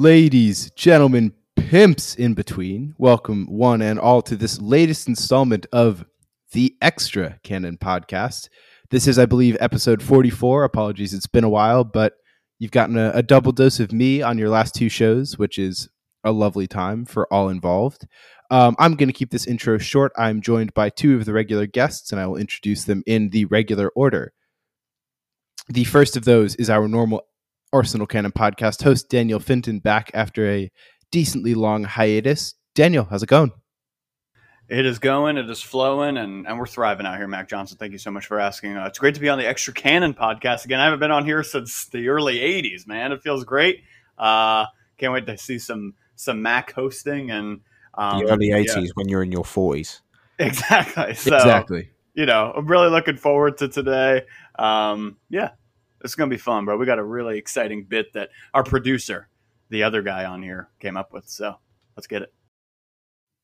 Ladies, gentlemen, pimps in between, welcome one and all to this latest installment of the Extra Cannon podcast. This is, I believe, episode 44. Apologies, it's been a while, but you've gotten a, a double dose of me on your last two shows, which is a lovely time for all involved. Um, I'm going to keep this intro short. I'm joined by two of the regular guests, and I will introduce them in the regular order. The first of those is our normal Arsenal Cannon podcast host, Daniel Finton, back after a decently long hiatus. Daniel, how's it going? It is going, it is flowing, and, and we're thriving out here, Mac Johnson. Thank you so much for asking. Uh, it's great to be on the Extra Cannon podcast again. I haven't been on here since the early 80s, man. It feels great. Uh, can't wait to see some some Mac hosting and um, the early 80s yeah. when you're in your 40s. Exactly. So, exactly. You know, I'm really looking forward to today. Um, yeah, it's going to be fun, bro. We got a really exciting bit that our producer, the other guy on here, came up with. So let's get it.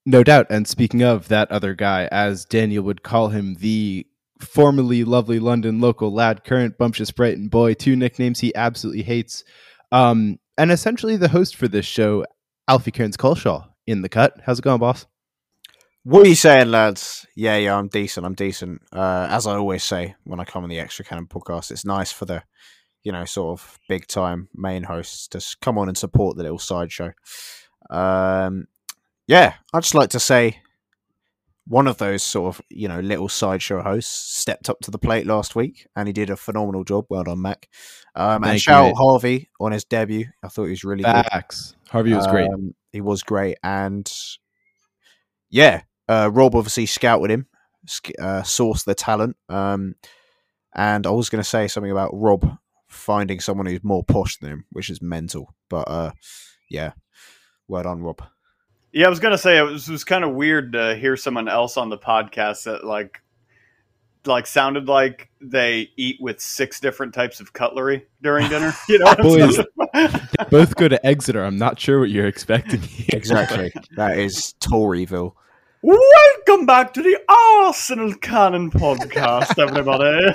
No doubt. And speaking of that other guy, as Daniel would call him, the formerly lovely London local lad, current bumptious Brighton boy, two nicknames he absolutely hates. Um, and essentially the host for this show, Alfie Kearns Culshaw, in the cut. How's it going, boss? What are you saying, lads? Yeah, yeah, I'm decent. I'm decent. Uh, as I always say when I come on the Extra Cannon podcast, it's nice for the, you know, sort of big time main hosts to come on and support the little sideshow. Um, yeah, I'd just like to say one of those sort of, you know, little sideshow hosts stepped up to the plate last week and he did a phenomenal job. Well done, Mac. Um, and shout out Harvey on his debut. I thought he was really Facts. good. Harvey was great. Um, he was great. And yeah, uh, Rob obviously scouted him, uh, sourced the talent. Um, and I was going to say something about Rob finding someone who's more posh than him, which is mental. But uh, yeah, well done, Rob. Yeah, I was gonna say it was, was kind of weird to hear someone else on the podcast that like like sounded like they eat with six different types of cutlery during dinner. You know, boys, both go to Exeter. I'm not sure what you're expecting. Here. Exactly, that is Toryville. Welcome back to the Arsenal Cannon podcast, everybody.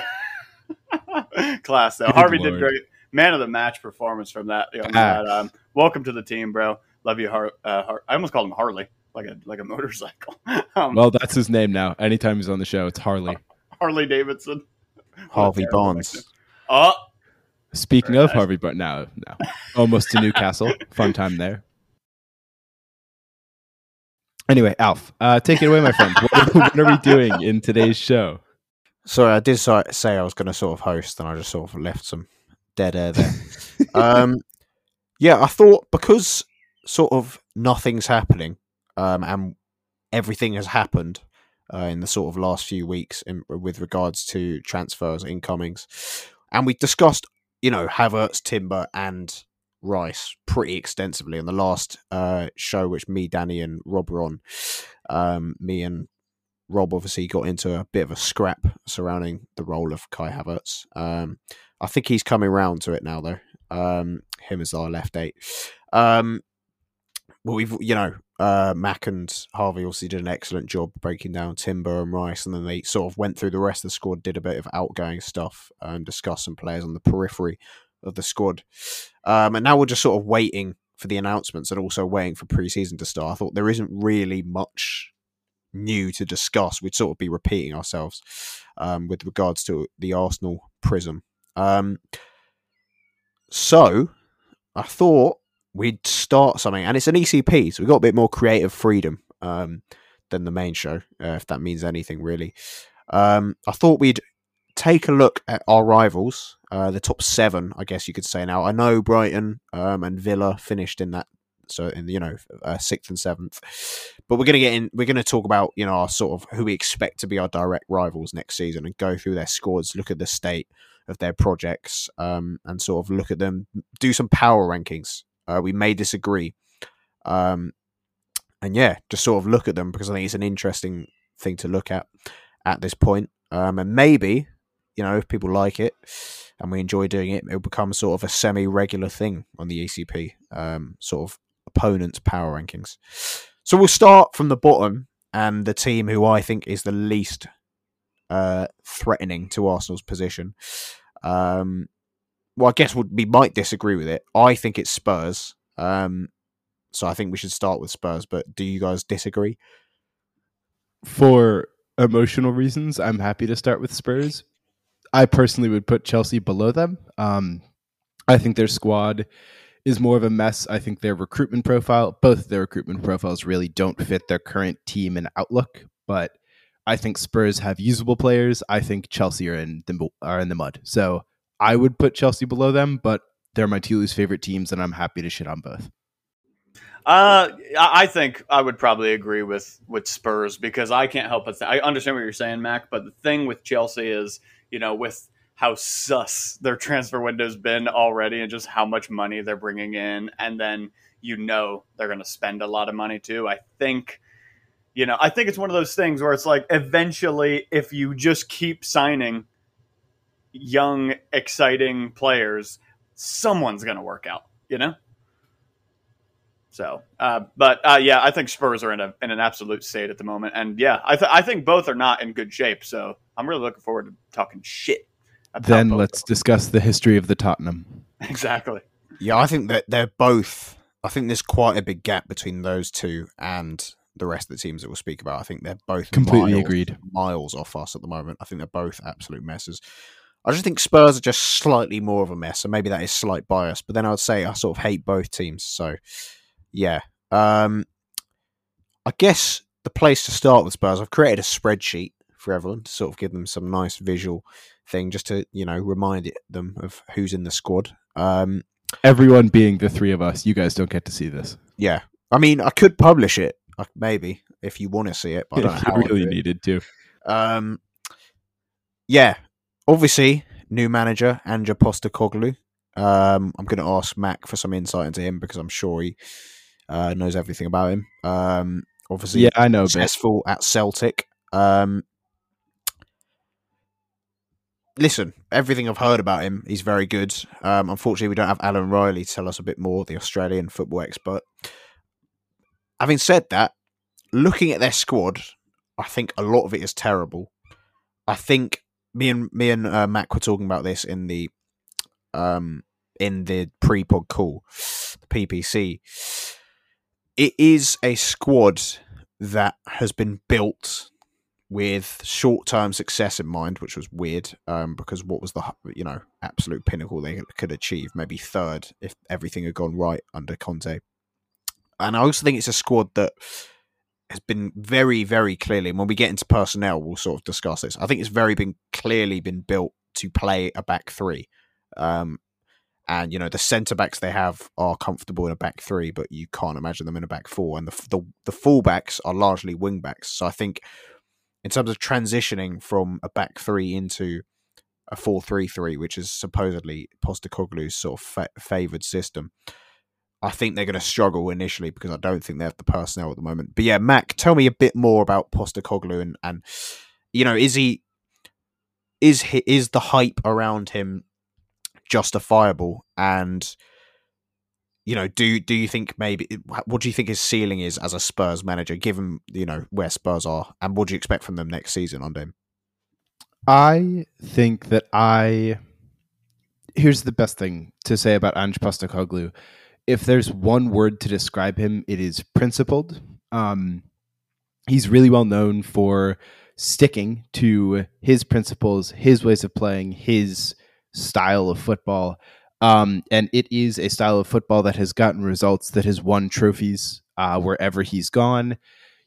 Class, though. Harvey Lord. did great. Man of the match performance from that. You know, um, welcome to the team, bro. Love you, Har- uh, Har- I almost called him Harley, like a like a motorcycle. Um, well, that's his name now. Anytime he's on the show, it's Harley. Harley Davidson. Harvey Barnes. Oh. Speaking of nice. Harvey, but now, now, almost to Newcastle. Fun time there. Anyway, Alf, uh, take it away, my friend. What, what, are we doing in today's show? Sorry, I did say I was going to sort of host, and I just sort of left some dead air there. um, yeah, I thought because sort of nothing's happening, um, and everything has happened uh, in the sort of last few weeks in, with regards to transfers, incomings, and we discussed, you know, Havertz, Timber, and Rice pretty extensively in the last uh, show, which me, Danny, and Rob were on. Um, me and Rob obviously got into a bit of a scrap surrounding the role of Kai Havertz. Um, I think he's coming round to it now, though. Um, him as our left eight. Um, well, we've you know uh, Mac and Harvey obviously did an excellent job breaking down Timber and Rice, and then they sort of went through the rest of the squad, did a bit of outgoing stuff, and discussed some players on the periphery of the squad. Um, and now we're just sort of waiting for the announcements and also waiting for preseason to start. I thought there isn't really much new to discuss. We'd sort of be repeating ourselves um, with regards to the Arsenal prism. Um, so I thought we'd start something, and it's an ECP, so we've got a bit more creative freedom um, than the main show, uh, if that means anything really. Um, I thought we'd take a look at our rivals, uh, the top seven, I guess you could say. Now I know Brighton um, and Villa finished in that, so in you know uh, sixth and seventh, but we're gonna get in. We're gonna talk about you know our sort of who we expect to be our direct rivals next season and go through their scores, look at the state of their projects, um, and sort of look at them, do some power rankings. Uh, we may disagree, um, and yeah, just sort of look at them because I think it's an interesting thing to look at at this point. Um, and maybe you know, if people like it and we enjoy doing it, it'll become sort of a semi-regular thing on the ECP, um, sort of opponents' power rankings. So we'll start from the bottom and the team who I think is the least uh, threatening to Arsenal's position. Um, well, I guess we might disagree with it. I think it's Spurs. Um, so I think we should start with Spurs. But do you guys disagree? For emotional reasons, I'm happy to start with Spurs. I personally would put Chelsea below them. Um, I think their squad is more of a mess. I think their recruitment profile, both their recruitment profiles, really don't fit their current team and outlook. But I think Spurs have usable players. I think Chelsea are in the are in the mud. So I would put Chelsea below them, but they're my two least favorite teams, and I'm happy to shit on both. Uh, I think I would probably agree with with Spurs because I can't help but th- I understand what you're saying, Mac. But the thing with Chelsea is, you know, with how sus their transfer window's been already, and just how much money they're bringing in, and then you know they're going to spend a lot of money too. I think you know, I think it's one of those things where it's like eventually, if you just keep signing young, exciting players, someone's going to work out, you know? So, uh, but uh, yeah, I think Spurs are in a in an absolute state at the moment, and yeah, I th- I think both are not in good shape. So I'm really looking forward to talking shit. Then let's discuss the history of the Tottenham. Exactly. Yeah, I think that they're both. I think there's quite a big gap between those two and the rest of the teams that we'll speak about. I think they're both completely miles, agreed. Miles off us at the moment. I think they're both absolute messes. I just think Spurs are just slightly more of a mess, and maybe that is slight bias. But then I would say I sort of hate both teams. So yeah, um, I guess the place to start with Spurs. I've created a spreadsheet for everyone to sort of give them some nice visual thing, just to you know remind them of who's in the squad. Um, Everyone being the three of us, you guys don't get to see this. Yeah, I mean, I could publish it maybe if you want to see it, but I don't if you really needed to. Um, yeah, obviously, new manager Ange Postecoglou. Um, I'm going to ask Mac for some insight into him because I'm sure he uh, knows everything about him. Um, obviously, yeah, I know. Successful at Celtic. Um, listen, everything I've heard about him, he's very good. Um, unfortunately, we don't have Alan Riley to tell us a bit more, the Australian football expert having said that, looking at their squad, I think a lot of it is terrible. I think me and me and uh, Mac were talking about this in the um in the pre-pod call, the PPC. It is a squad that has been built with short-term success in mind, which was weird um, because what was the you know absolute pinnacle they could achieve? Maybe third if everything had gone right under Conte and I also think it's a squad that has been very, very clearly. And when we get into personnel, we'll sort of discuss this. I think it's very been clearly been built to play a back three. Um, and you know the centre backs they have are comfortable in a back three, but you can't imagine them in a back four. And the the, the fullbacks are largely wing backs. So I think in terms of transitioning from a back three into a four three three, which is supposedly Postecoglou's sort of fa- favoured system, I think they're going to struggle initially because I don't think they have the personnel at the moment. But yeah, Mac, tell me a bit more about Postecoglou and, and you know, is he is he, is the hype around him justifiable? And you know, do do you think maybe what do you think his ceiling is as a Spurs manager, given you know where Spurs are, and what do you expect from them next season on him? I think that I here's the best thing to say about Ange Postecoglou if there's one word to describe him, it is principled. Um, he's really well known for sticking to his principles, his ways of playing, his style of football. Um, and it is a style of football that has gotten results, that has won trophies uh, wherever he's gone.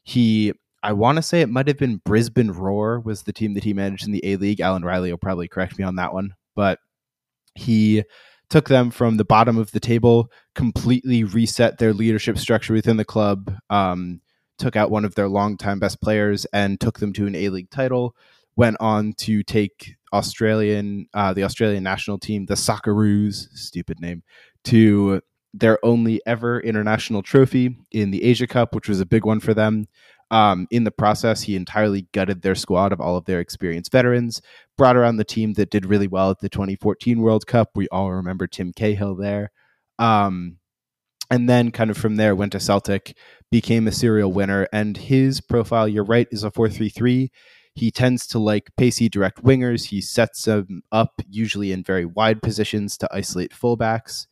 He, I want to say it might have been Brisbane Roar was the team that he managed in the A League. Alan Riley will probably correct me on that one, but he took them from the bottom of the table, completely reset their leadership structure within the club, um, took out one of their longtime best players, and took them to an A League title. Went on to take Australian, uh, the Australian national team, the Socceroos, stupid name, to their only ever international trophy in the Asia Cup, which was a big one for them. Um, in the process, he entirely gutted their squad of all of their experienced veterans, brought around the team that did really well at the 2014 World Cup. We all remember Tim Cahill there. Um, and then, kind of from there, went to Celtic, became a serial winner. And his profile, you're right, is a 4 3 3. He tends to like pacey direct wingers. He sets them up, usually in very wide positions, to isolate fullbacks.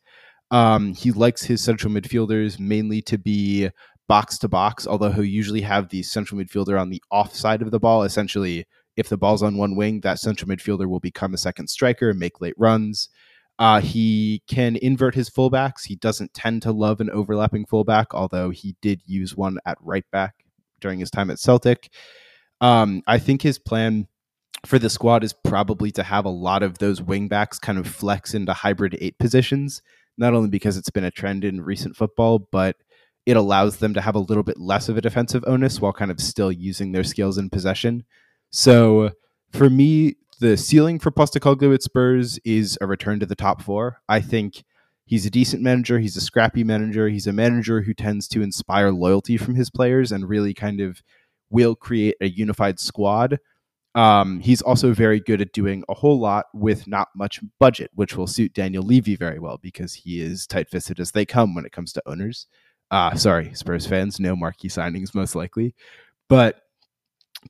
Um, he likes his central midfielders mainly to be box to box, although he'll usually have the central midfielder on the off side of the ball. Essentially, if the ball's on one wing, that central midfielder will become a second striker and make late runs. Uh, he can invert his fullbacks. He doesn't tend to love an overlapping fullback, although he did use one at right back during his time at Celtic. Um, I think his plan for the squad is probably to have a lot of those wingbacks kind of flex into hybrid eight positions, not only because it's been a trend in recent football, but it allows them to have a little bit less of a defensive onus while kind of still using their skills in possession. So for me, the ceiling for Postecoglou at Spurs is a return to the top four. I think he's a decent manager. He's a scrappy manager. He's a manager who tends to inspire loyalty from his players and really kind of will create a unified squad. Um, he's also very good at doing a whole lot with not much budget, which will suit Daniel Levy very well because he is tight fisted as they come when it comes to owners. Uh, sorry, Spurs fans, no marquee signings most likely. But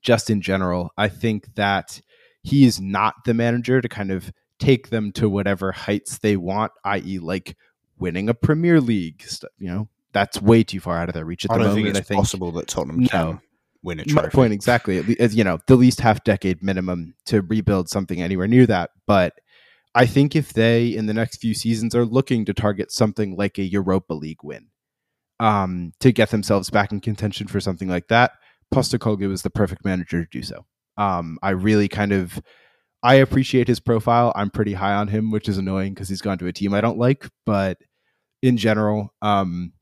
just in general, I think that he is not the manager to kind of take them to whatever heights they want, i.e., like winning a Premier League. You know, that's way too far out of their reach at the I don't moment. think it's I think possible that Tottenham no. can win a trophy. My point exactly. As you know, the least half decade minimum to rebuild something anywhere near that. But I think if they in the next few seasons are looking to target something like a Europa League win, um, to get themselves back in contention for something like that, Postecoglou is the perfect manager to do so. Um, I really kind of I appreciate his profile. I'm pretty high on him, which is annoying because he's gone to a team I don't like. But in general, um,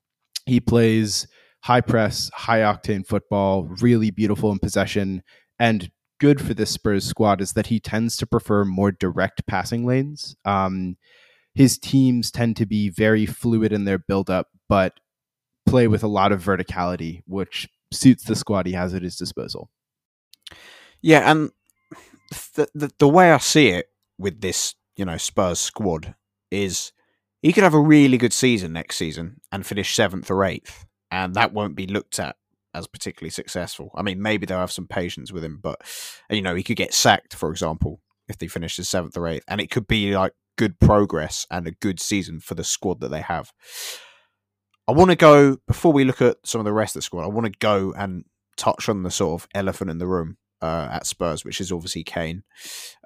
he plays high press, high octane football, really beautiful in possession, and good for this Spurs squad is that he tends to prefer more direct passing lanes. Um, his teams tend to be very fluid in their build up, but play with a lot of verticality, which suits the squad he has at his disposal. Yeah, and the, the the way I see it with this, you know, Spurs squad is he could have a really good season next season and finish seventh or eighth, and that won't be looked at as particularly successful. I mean, maybe they'll have some patience with him, but you know, he could get sacked, for example, if they finish as seventh or eighth, and it could be like good progress and a good season for the squad that they have. I want to go before we look at some of the rest of the squad. I want to go and touch on the sort of elephant in the room uh, at Spurs, which is obviously Kane.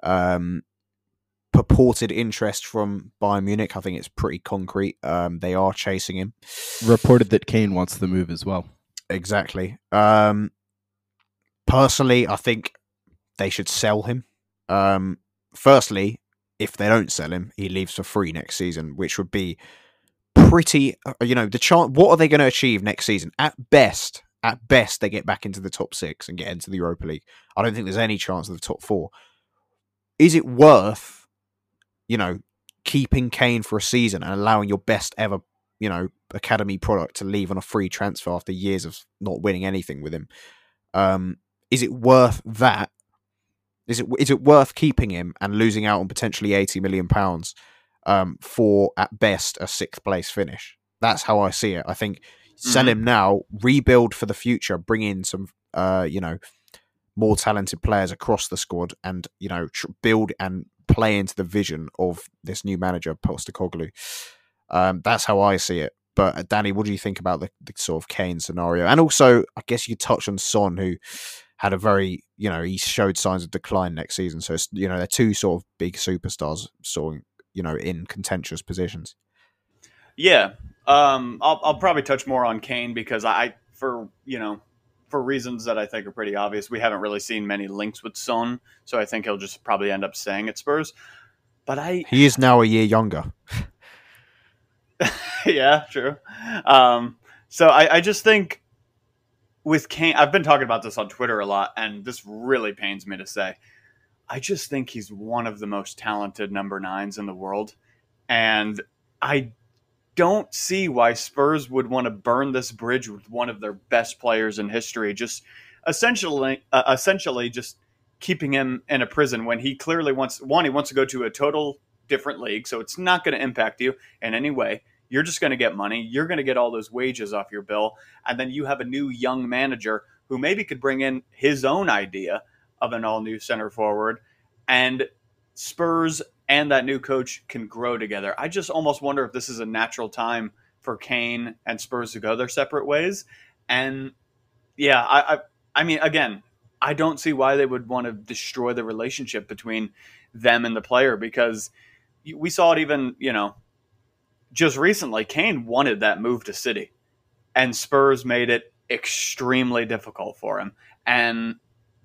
Um, purported interest from Bayern Munich. I think it's pretty concrete. Um, they are chasing him. Reported that Kane wants the move as well. Exactly. Um, personally, I think they should sell him. Um, firstly, if they don't sell him, he leaves for free next season, which would be pretty. Uh, you know, the chance. What are they going to achieve next season? At best, at best, they get back into the top six and get into the Europa League. I don't think there's any chance of the top four. Is it worth, you know, keeping Kane for a season and allowing your best ever, you know, academy product to leave on a free transfer after years of not winning anything with him? Um, is it worth that? Is it is it worth keeping him and losing out on potentially eighty million pounds um, for at best a sixth place finish. That's how I see it. I think sell mm-hmm. him now, rebuild for the future, bring in some, uh, you know, more talented players across the squad, and you know, tr- build and play into the vision of this new manager Postecoglou. Um, that's how I see it. But uh, Danny, what do you think about the, the sort of Kane scenario? And also, I guess you touch on Son, who had a very, you know, he showed signs of decline next season. So, it's, you know, they're two sort of big superstars, sort of you know in contentious positions. Yeah, um, I'll, I'll probably touch more on Kane because I, for you know, for reasons that I think are pretty obvious, we haven't really seen many links with Son, so I think he'll just probably end up staying at Spurs. But I, he is now a year younger. yeah, true. Um, so I, I just think with Kane, I've been talking about this on Twitter a lot, and this really pains me to say. I just think he's one of the most talented number nines in the world. And I don't see why Spurs would want to burn this bridge with one of their best players in history. Just essentially, uh, essentially, just keeping him in a prison when he clearly wants one. He wants to go to a total different league, so it's not going to impact you in any way. You're just going to get money. You're going to get all those wages off your bill, and then you have a new young manager who maybe could bring in his own idea of an all new center forward, and Spurs and that new coach can grow together. I just almost wonder if this is a natural time for Kane and Spurs to go their separate ways. And yeah, I, I, I mean, again, I don't see why they would want to destroy the relationship between them and the player because we saw it even, you know, just recently. Kane wanted that move to City, and Spurs made it extremely difficult for him. And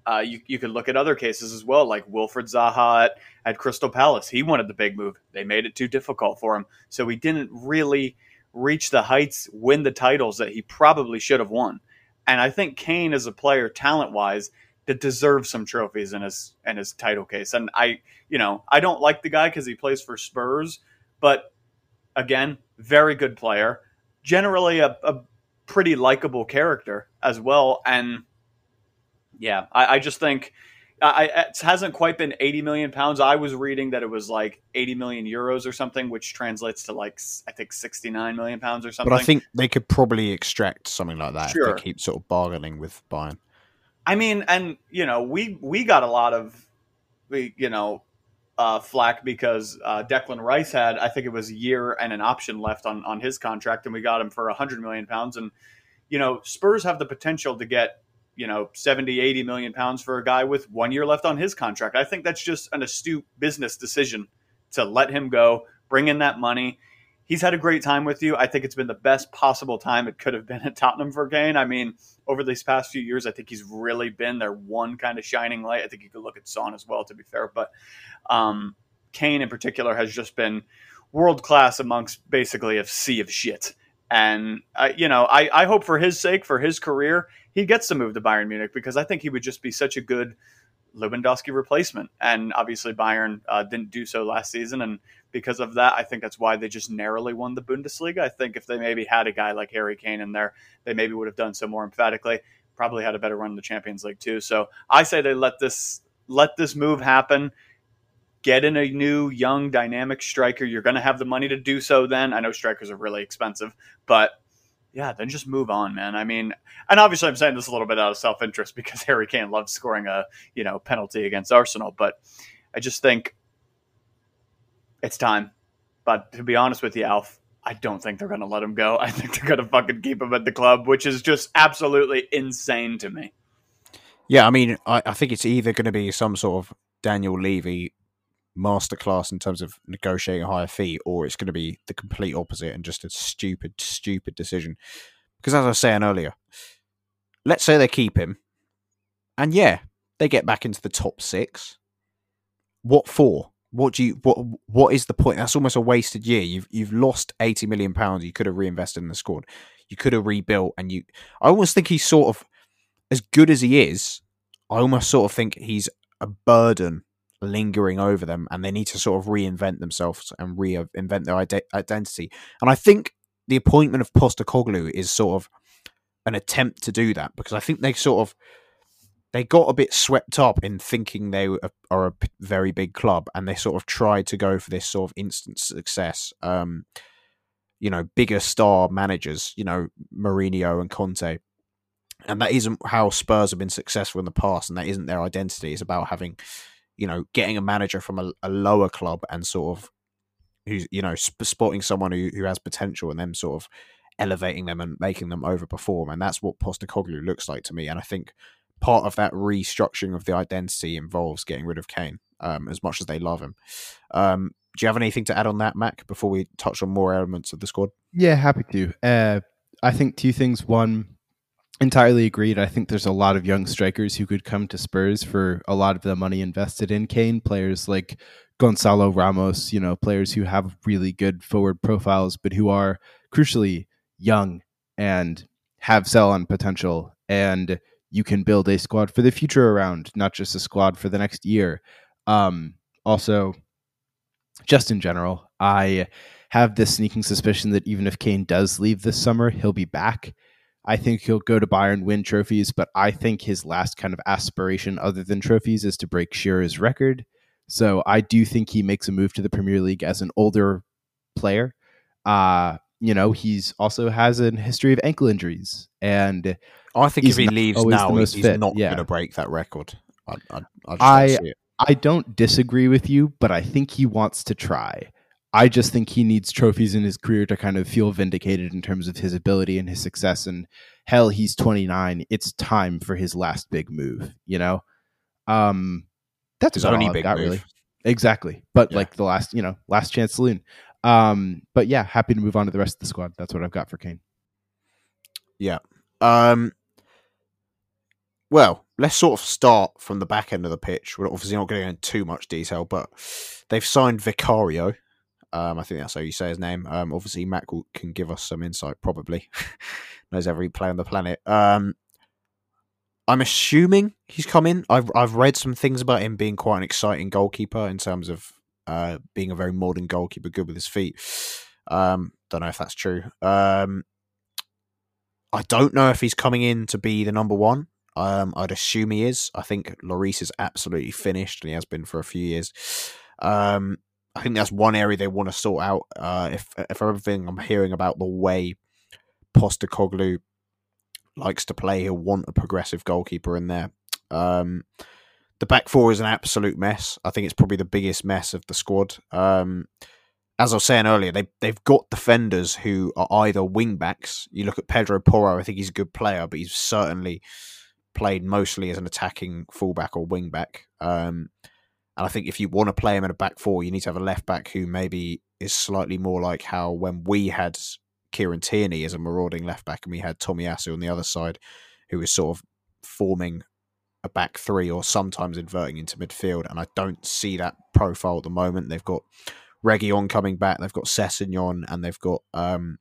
uh, you, you could look at other cases as well, like Wilfried Zaha at, at Crystal Palace. He wanted the big move. They made it too difficult for him. So he didn't really reach the heights, win the titles that he probably should have won. And I think Kane is a player, talent wise, that deserves some trophies in his in his title case. And I, you know, I don't like the guy because he plays for Spurs, but again, very good player. Generally, a, a pretty likable character as well. And yeah, I, I just think I, it hasn't quite been 80 million pounds. I was reading that it was like 80 million euros or something, which translates to like I think 69 million pounds or something. But I think they could probably extract something like that sure. if they keep sort of bargaining with Bayern. I mean, and you know, we we got a lot of, you know, uh, flack because uh, Declan Rice had I think it was a year and an option left on on his contract, and we got him for 100 million pounds. And you know, Spurs have the potential to get you know 70 80 million pounds for a guy with one year left on his contract. I think that's just an astute business decision to let him go bring in that money. He's had a great time with you. I think it's been the best possible time it could have been at tottenham for kane. I mean over these past few years i think he's really been their one kind of shining light. I think you could look at son as well to be fair but um, kane in particular has just been world class amongst basically a sea of shit. And uh, you know I, I hope for his sake for his career he gets to move to Bayern Munich because I think he would just be such a good Lewandowski replacement. And obviously, Bayern uh, didn't do so last season. And because of that, I think that's why they just narrowly won the Bundesliga. I think if they maybe had a guy like Harry Kane in there, they maybe would have done so more emphatically. Probably had a better run in the Champions League too. So I say they let this let this move happen. Get in a new, young, dynamic striker. You're going to have the money to do so. Then I know strikers are really expensive, but yeah, then just move on, man. I mean, and obviously I'm saying this a little bit out of self interest because Harry Kane loves scoring a you know penalty against Arsenal, but I just think it's time. But to be honest with you, Alf, I don't think they're going to let him go. I think they're going to fucking keep him at the club, which is just absolutely insane to me. Yeah, I mean, I, I think it's either going to be some sort of Daniel Levy masterclass in terms of negotiating a higher fee, or it's going to be the complete opposite and just a stupid, stupid decision. Because as I was saying earlier, let's say they keep him, and yeah, they get back into the top six. What for? What do you what what is the point? That's almost a wasted year. You've you've lost eighty million pounds. You could have reinvested in the squad. You could have rebuilt, and you. I almost think he's sort of as good as he is. I almost sort of think he's a burden lingering over them and they need to sort of reinvent themselves and reinvent their ide- identity. And I think the appointment of Postecoglou is sort of an attempt to do that because I think they sort of they got a bit swept up in thinking they are a very big club and they sort of tried to go for this sort of instant success. Um, you know, bigger star managers, you know, Mourinho and Conte. And that isn't how Spurs have been successful in the past, and that isn't their identity. It's about having you know, getting a manager from a, a lower club and sort of who's you know spotting someone who, who has potential and then sort of elevating them and making them overperform, and that's what Postecoglou looks like to me. And I think part of that restructuring of the identity involves getting rid of Kane, um, as much as they love him. Um, do you have anything to add on that, Mac, before we touch on more elements of the squad? Yeah, happy to. Uh, I think two things. One, entirely agreed. I think there's a lot of young strikers who could come to Spurs for a lot of the money invested in Kane. Players like Gonçalo Ramos, you know, players who have really good forward profiles, but who are crucially young and have sell on potential. And you can build a squad for the future around, not just a squad for the next year. Um, also, just in general, I have this sneaking suspicion that even if Kane does leave this summer, he'll be back. I think he'll go to Bayern, win trophies, but I think his last kind of aspiration, other than trophies, is to break Shearer's record. So I do think he makes a move to the Premier League as an older player. Uh, you know, he's also has a history of ankle injuries, and I think if he leaves now, he's fit. not yeah. going to break that record. I, I, I, I don't disagree with you, but I think he wants to try. I just think he needs trophies in his career to kind of feel vindicated in terms of his ability and his success. And hell, he's 29. It's time for his last big move, you know? Um, that's his only big got, move. really. Exactly. But yeah. like the last, you know, last chance saloon. Um, but yeah, happy to move on to the rest of the squad. That's what I've got for Kane. Yeah. Um, well, let's sort of start from the back end of the pitch. We're obviously not going to go into too much detail, but they've signed Vicario, um, I think that's how you say his name. Um, obviously, Mac can give us some insight. Probably knows every player on the planet. Um, I'm assuming he's coming. I've I've read some things about him being quite an exciting goalkeeper in terms of uh, being a very modern goalkeeper, good with his feet. Um, don't know if that's true. Um, I don't know if he's coming in to be the number one. Um, I'd assume he is. I think Lloris is absolutely finished, and he has been for a few years. Um, I think that's one area they want to sort out. Uh, if if everything I'm hearing about the way Postecoglou likes to play, he'll want a progressive goalkeeper in there. Um, the back four is an absolute mess. I think it's probably the biggest mess of the squad. Um, as I was saying earlier, they they've got defenders who are either wing backs. You look at Pedro Porro. I think he's a good player, but he's certainly played mostly as an attacking fullback or wing back. Um, and I think if you want to play him in a back four, you need to have a left back who maybe is slightly more like how when we had Kieran Tierney as a marauding left back and we had Tomiyasu on the other side, who was sort of forming a back three or sometimes inverting into midfield. And I don't see that profile at the moment. They've got Reguilon coming back, they've got Sessegnon, and they've got um,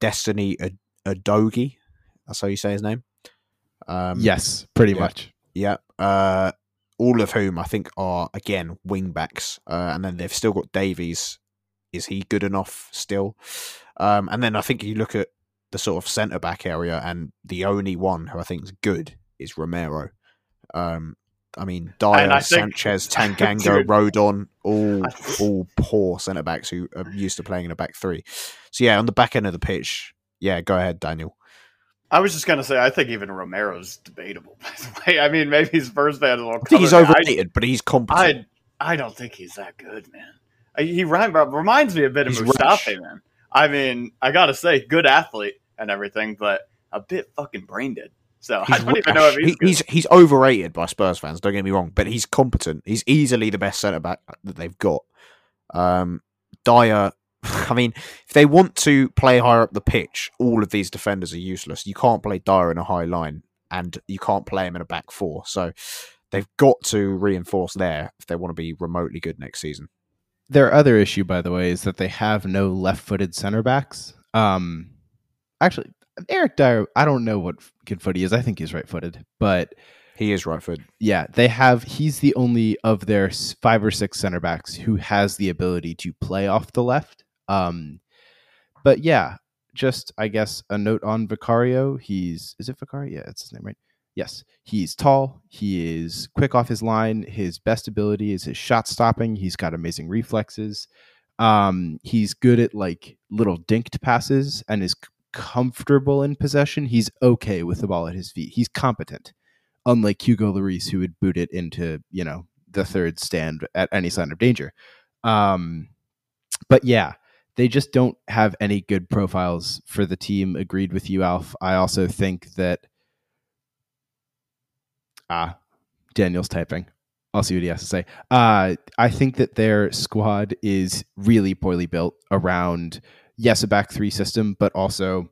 Destiny Udogie. That's how you say his name. Um, yes, pretty yeah, much. Yeah. Uh, all of whom I think are again wing backs, uh, and then they've still got Davies. Is he good enough still? Um, and then I think you look at the sort of centre back area, and the only one who I think is good is Romero. Um, I mean, Dier, I Sanchez, Tanganga, Rodon, all all poor centre backs who are used to playing in a back three. So yeah, on the back end of the pitch, yeah, go ahead, Daniel. I was just gonna say, I think even Romero's debatable. By the way, I mean, maybe his first band a little. I think he's overrated, I, but he's competent. I I don't think he's that good, man. He reminds me a bit of he's Mustafi, man. I mean, I gotta say, good athlete and everything, but a bit fucking brain dead. So he's I don't even know if he's, he, he's he's overrated by Spurs fans. Don't get me wrong, but he's competent. He's easily the best centre back that they've got. Um, Dier I mean, if they want to play higher up the pitch, all of these defenders are useless. You can't play Dier in a high line, and you can't play him in a back four. So they've got to reinforce there if they want to be remotely good next season. Their other issue, by the way, is that they have no left-footed center backs. Um, actually, Eric Dier, I don't know what good foot he is. I think he's right-footed, but he is right footed. Yeah, they have. He's the only of their five or six center backs who has the ability to play off the left. Um, but yeah, just I guess a note on Vicario. He's is it Vicario? Yeah, it's his name, right? Yes, he's tall. He is quick off his line. His best ability is his shot stopping. He's got amazing reflexes. Um, he's good at like little dinked passes and is comfortable in possession. He's okay with the ball at his feet. He's competent, unlike Hugo Lloris, who would boot it into you know the third stand at any sign of danger. Um, but yeah, they just don't have any good profiles for the team. Agreed with you, Alf. I also think that ah, Daniel's typing. I'll see what he has to say. Uh, I think that their squad is really poorly built around yes, a back three system, but also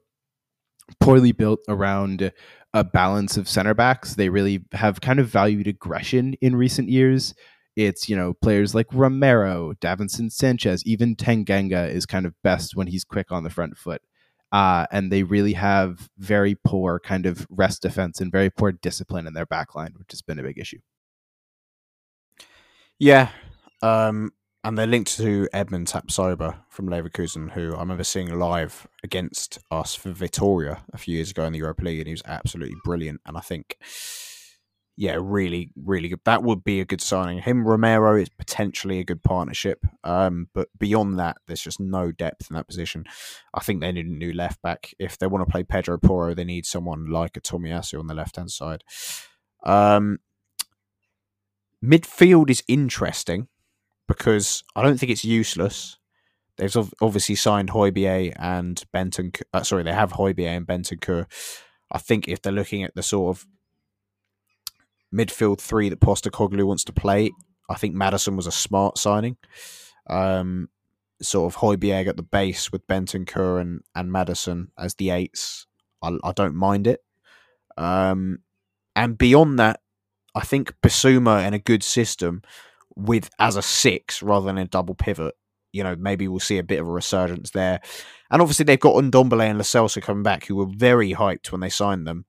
poorly built around a balance of center backs. They really have kind of valued aggression in recent years it's you know players like Romero, Davinson Sanchez, even Tanganga is kind of best when he's quick on the front foot. Uh, and they really have very poor kind of rest defense and very poor discipline in their backline, which has been a big issue. Yeah, um, and they're linked to Edmond Tapsoba from Leverkusen, who I remember seeing live against us for Vitoria a few years ago in the Europa League, and he was absolutely brilliant. And I think, yeah, really, really good. That would be a good signing. Him Romero is potentially a good partnership, um, but beyond that, there's just no depth in that position. I think they need a new left back. If they want to play Pedro Porro, they need someone like a Tomiyasu on the left hand side. Um, midfield is interesting because I don't think it's useless. They've obviously signed Højbjerg and Benton. Uh, sorry, they have Højbjerg and Bentancur. I think if they're looking at the sort of midfield three that Postecoglou wants to play, I think Maddison was a smart signing. Um, sort of Højbjerg at the base with Bentancur and, and Maddison as the eights. I, I don't mind it. Um, and beyond that, I think Bissouma in a good system with as a six rather than a double pivot. You know, maybe we'll see a bit of a resurgence there. And obviously, they've got Ndombele and Lo Celso coming back, who were very hyped when they signed them.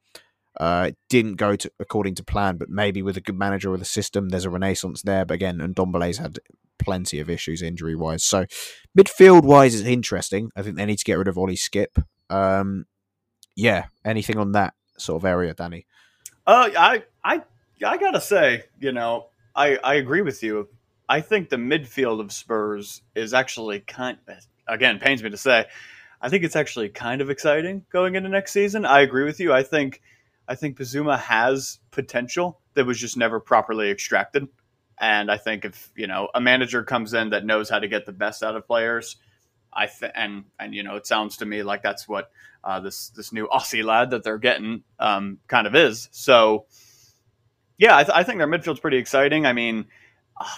Uh, didn't go to according to plan, but maybe with a good manager with a system, there's a renaissance there. But again, Ndombele's had plenty of issues injury wise. So midfield wise, is interesting. I think they need to get rid of Ollie Skipp. Um, yeah, anything on that sort of area, Danny? Uh, I I I gotta say, you know, I, I agree with you. I think the midfield of Spurs is actually kind. Again, pains me to say, I think it's actually kind of exciting going into next season. I agree with you. I think I think Bissouma has potential that was just never properly extracted. And I think if you know a manager comes in that knows how to get the best out of players, I th- and and you know it sounds to me like that's what uh, this this new Aussie lad that they're getting um, kind of is. So yeah, I, th- I think their midfield's pretty exciting. I mean, oh,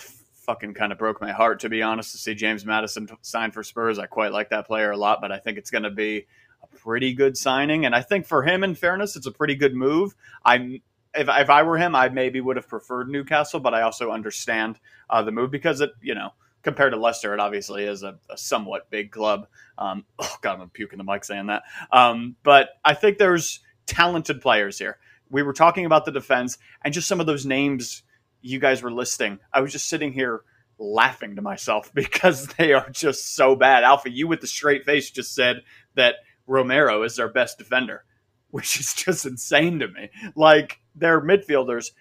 fucking kind of broke my heart to be honest to see James Maddison sign for Spurs. I quite like that player a lot, but I think it's going to be a pretty good signing, and I think for him, in fairness, it's a pretty good move. I'm if, if I were him, I maybe would have preferred Newcastle, but I also understand uh, the move because it, you know, compared to Leicester, it obviously is a, a somewhat big club. Um, oh God, I'm puking the mic saying that. Um, but I think there's talented players here we were talking about the defense and just some of those names you guys were listing. I was just sitting here laughing to myself because they are just so bad. Alpha, you with the straight face just said that Romero is their best defender, which is just insane to me. Like their midfielders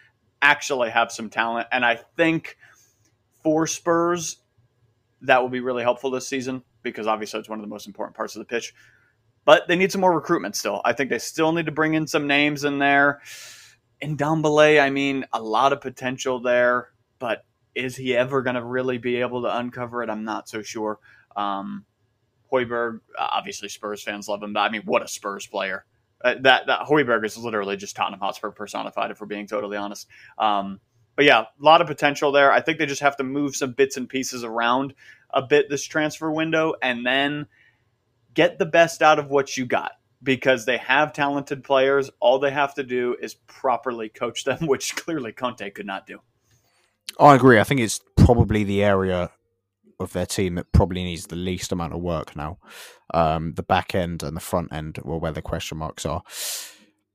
actually have some talent, and I think for Spurs that will be really helpful this season because obviously it's one of the most important parts of the pitch but they need some more recruitment still. I think they still need to bring in some names in there. In Ndombele, I mean, a lot of potential there, but is he ever going to really be able to uncover it? I'm not so sure. Um, Højbjerg, obviously Spurs fans love him. But I mean, what a Spurs player! Uh, that that Højbjerg is literally just Tottenham Hotspur personified, if we're being totally honest. Um, but yeah, a lot of potential there. I think they just have to move some bits and pieces around a bit this transfer window, and then get the best out of what you got because they have talented players. All they have to do is properly coach them, which clearly Conte could not do. I agree. I think it's probably the area of their team that probably needs the least amount of work now. Um, the back end and the front end were where the question marks are.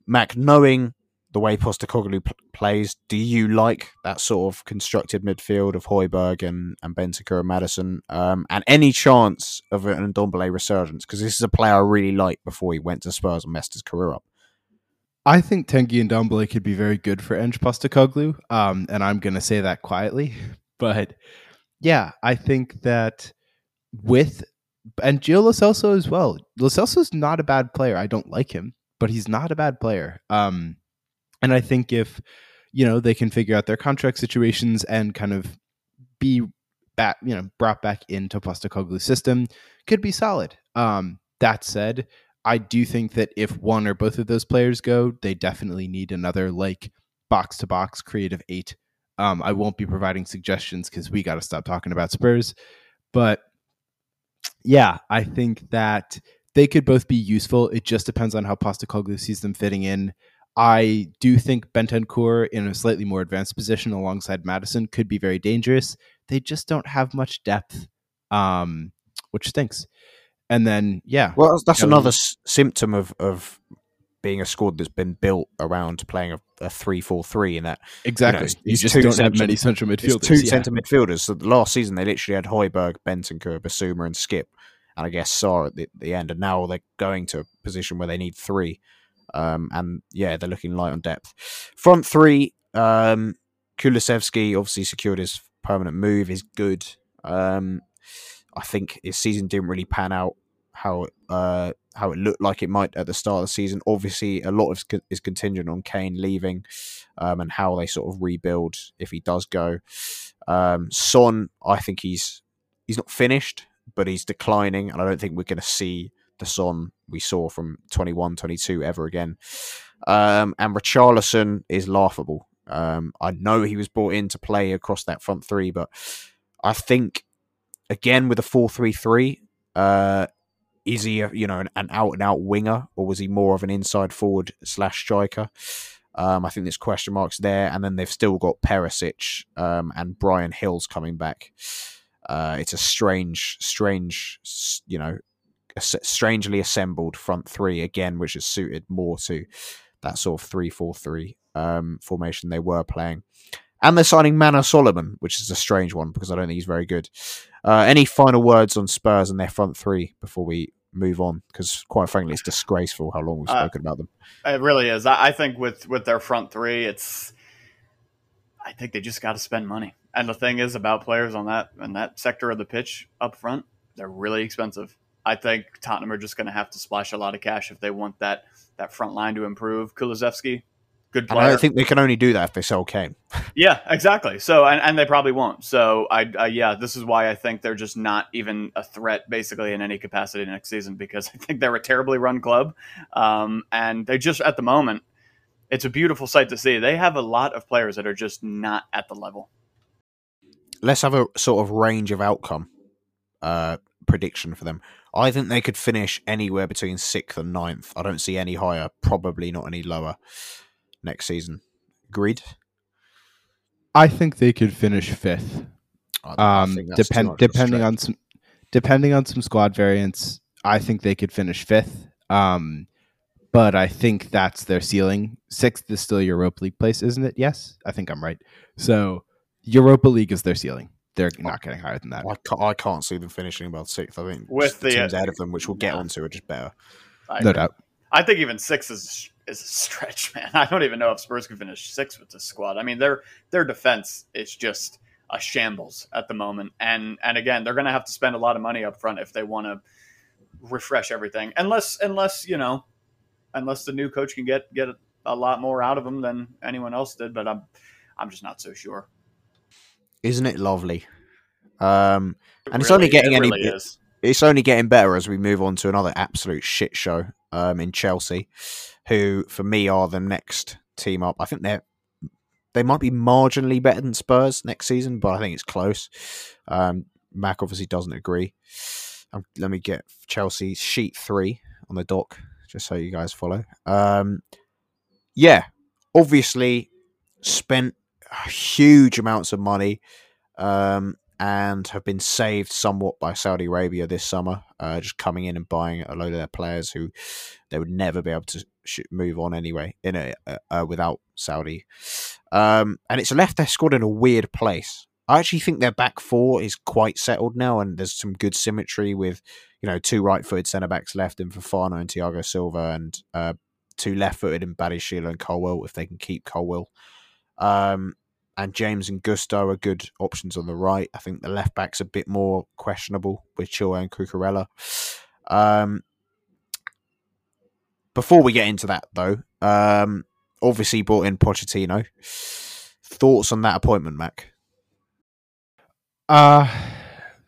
Mac, knowing the way Postecoglou p- plays, do you like that sort of constructed midfield of Højbjerg and, and Bentancur and Maddison? Um, and any chance of an Ndombele resurgence? Because this is a player I really liked before he went to Spurs and messed his career up. I think Tanguy and Ndombele could be very good for Ange Postecoglou, um, and I'm going to say that quietly. But yeah, I think that with and Gio Lo Celso as well. Lo Celso's not a bad player. I don't like him, but he's not a bad player. Um, and I think if you know they can figure out their contract situations and kind of be back, you know, brought back into Postecoglou's system, could be solid. Um, that said, I do think that if one or both of those players go, they definitely need another like box to box creative eight. Um, I won't be providing suggestions because we got to stop talking about Spurs, but yeah, I think that they could both be useful. It just depends on how Postecoglou sees them fitting in. I do think Bentancur in a slightly more advanced position alongside Maddison could be very dangerous. They just don't have much depth, um, which stinks. And then, yeah. Well, that's, another s- symptom of, of being a squad that's been built around playing a, a three-four-three in that exactly. You, know, you just don't have many central midfielders. Two yeah. centre midfielders. So last season they literally had Højbjerg, Bentancur, Bissouma, and Skipp, and I guess Sarr at the, the, end. And now they're going to a position where they need three. Um, and yeah, they're looking light on depth. Front three, um, Kulusevski obviously secured his permanent move. Is good. Um, I think his season didn't really pan out how uh, how it looked like it might at the start of the season. Obviously, a lot of is contingent on Kane leaving um, and how they sort of rebuild if he does go. Um, Son, I think he's he's not finished, but he's declining, and I don't think we're going to see the Son we saw from 21, 22 ever again. Um, and Richarlison is laughable. Um, I know he was brought in to play across that front three, but I think again with a four three three, uh, is he a, you know an, an out and out winger or was he more of an inside forward slash striker? Um, I think there's question marks there, and then they've still got Perisic um, and Bryan Gil's coming back. Uh, it's a strange, strange, you know, strangely assembled front three again, which is suited more to that sort of three four three um, formation they were playing. And they're signing Manor Solomon, which is a strange one because I don't think he's very good. Uh, any final words on Spurs and their front three before we move on because quite frankly it's disgraceful how long we've uh, spoken uh, about them. it really is. I, I, think with with their front three it's i think they just got to spend money. And the thing is about players on that in that sector of the pitch up front they're really expensive. I think tottenham are just going to have to splash a lot of cash if they want that that front line to improve. Kulusevski good player. And I think they can only do that if they sell Kane. yeah, exactly. So, and, and they probably won't. So, I, I, yeah, this is why I think they're just not even a threat, basically, in any capacity next season because I think they're a terribly run club, um, and they just at the moment, it's a beautiful sight to see. They have a lot of players that are just not at the level. Let's have a sort of range of outcome uh, prediction for them. I think they could finish anywhere between sixth and ninth. I don't see any higher, probably not any lower next season. Agreed. I think they could finish fifth. Um, depend depending on some depending on some squad variants. I think they could finish fifth. Um, but I think that's their ceiling. Sixth is still Europa League place, isn't it? Yes, I think I'm right. So Europa League is their ceiling. They're not getting higher than that. I can't, I can't see them finishing above sixth. I think with the, the teams uh, ahead of them, which we'll get yeah. onto, are just better. I no doubt. I think even six is is a stretch, man. I don't even know if Spurs can finish six with this squad. I mean, their their defense is just a shambles at the moment, and and again, they're going to have to spend a lot of money up front if they want to refresh everything. Unless unless you know, unless the new coach can get get a lot more out of them than anyone else did, but I'm I'm just not so sure. Isn't it lovely? Um, and really, it's only getting it really any. Is. It's only getting better as we move on to another absolute shit show um, in Chelsea who for me are the next team up. I think they're they might be marginally better than Spurs next season, but I think it's close. Um, Mac obviously doesn't agree. Um, let me get Chelsea sheet three on the dock, just so you guys follow. Um, yeah, obviously spent huge amounts of money um, and have been saved somewhat by Saudi Arabia this summer, uh, just coming in and buying a load of their players who they would never be able to move on anyway in a uh, uh, without Saudi, um, and it's left their squad in a weird place. I actually think their back four is quite settled now, and there's some good symmetry with you know two right-footed centre backs left in Fofana and Thiago Silva, and uh, two left-footed in Badiashile and Colwill if they can keep Colwill. Um, and James and Gusto are good options on the right. I think the left back's a bit more questionable with Chilwell and Cucurella. Um, before we get into that, though, um, obviously brought in Pochettino. Thoughts on that appointment, Mac? Uh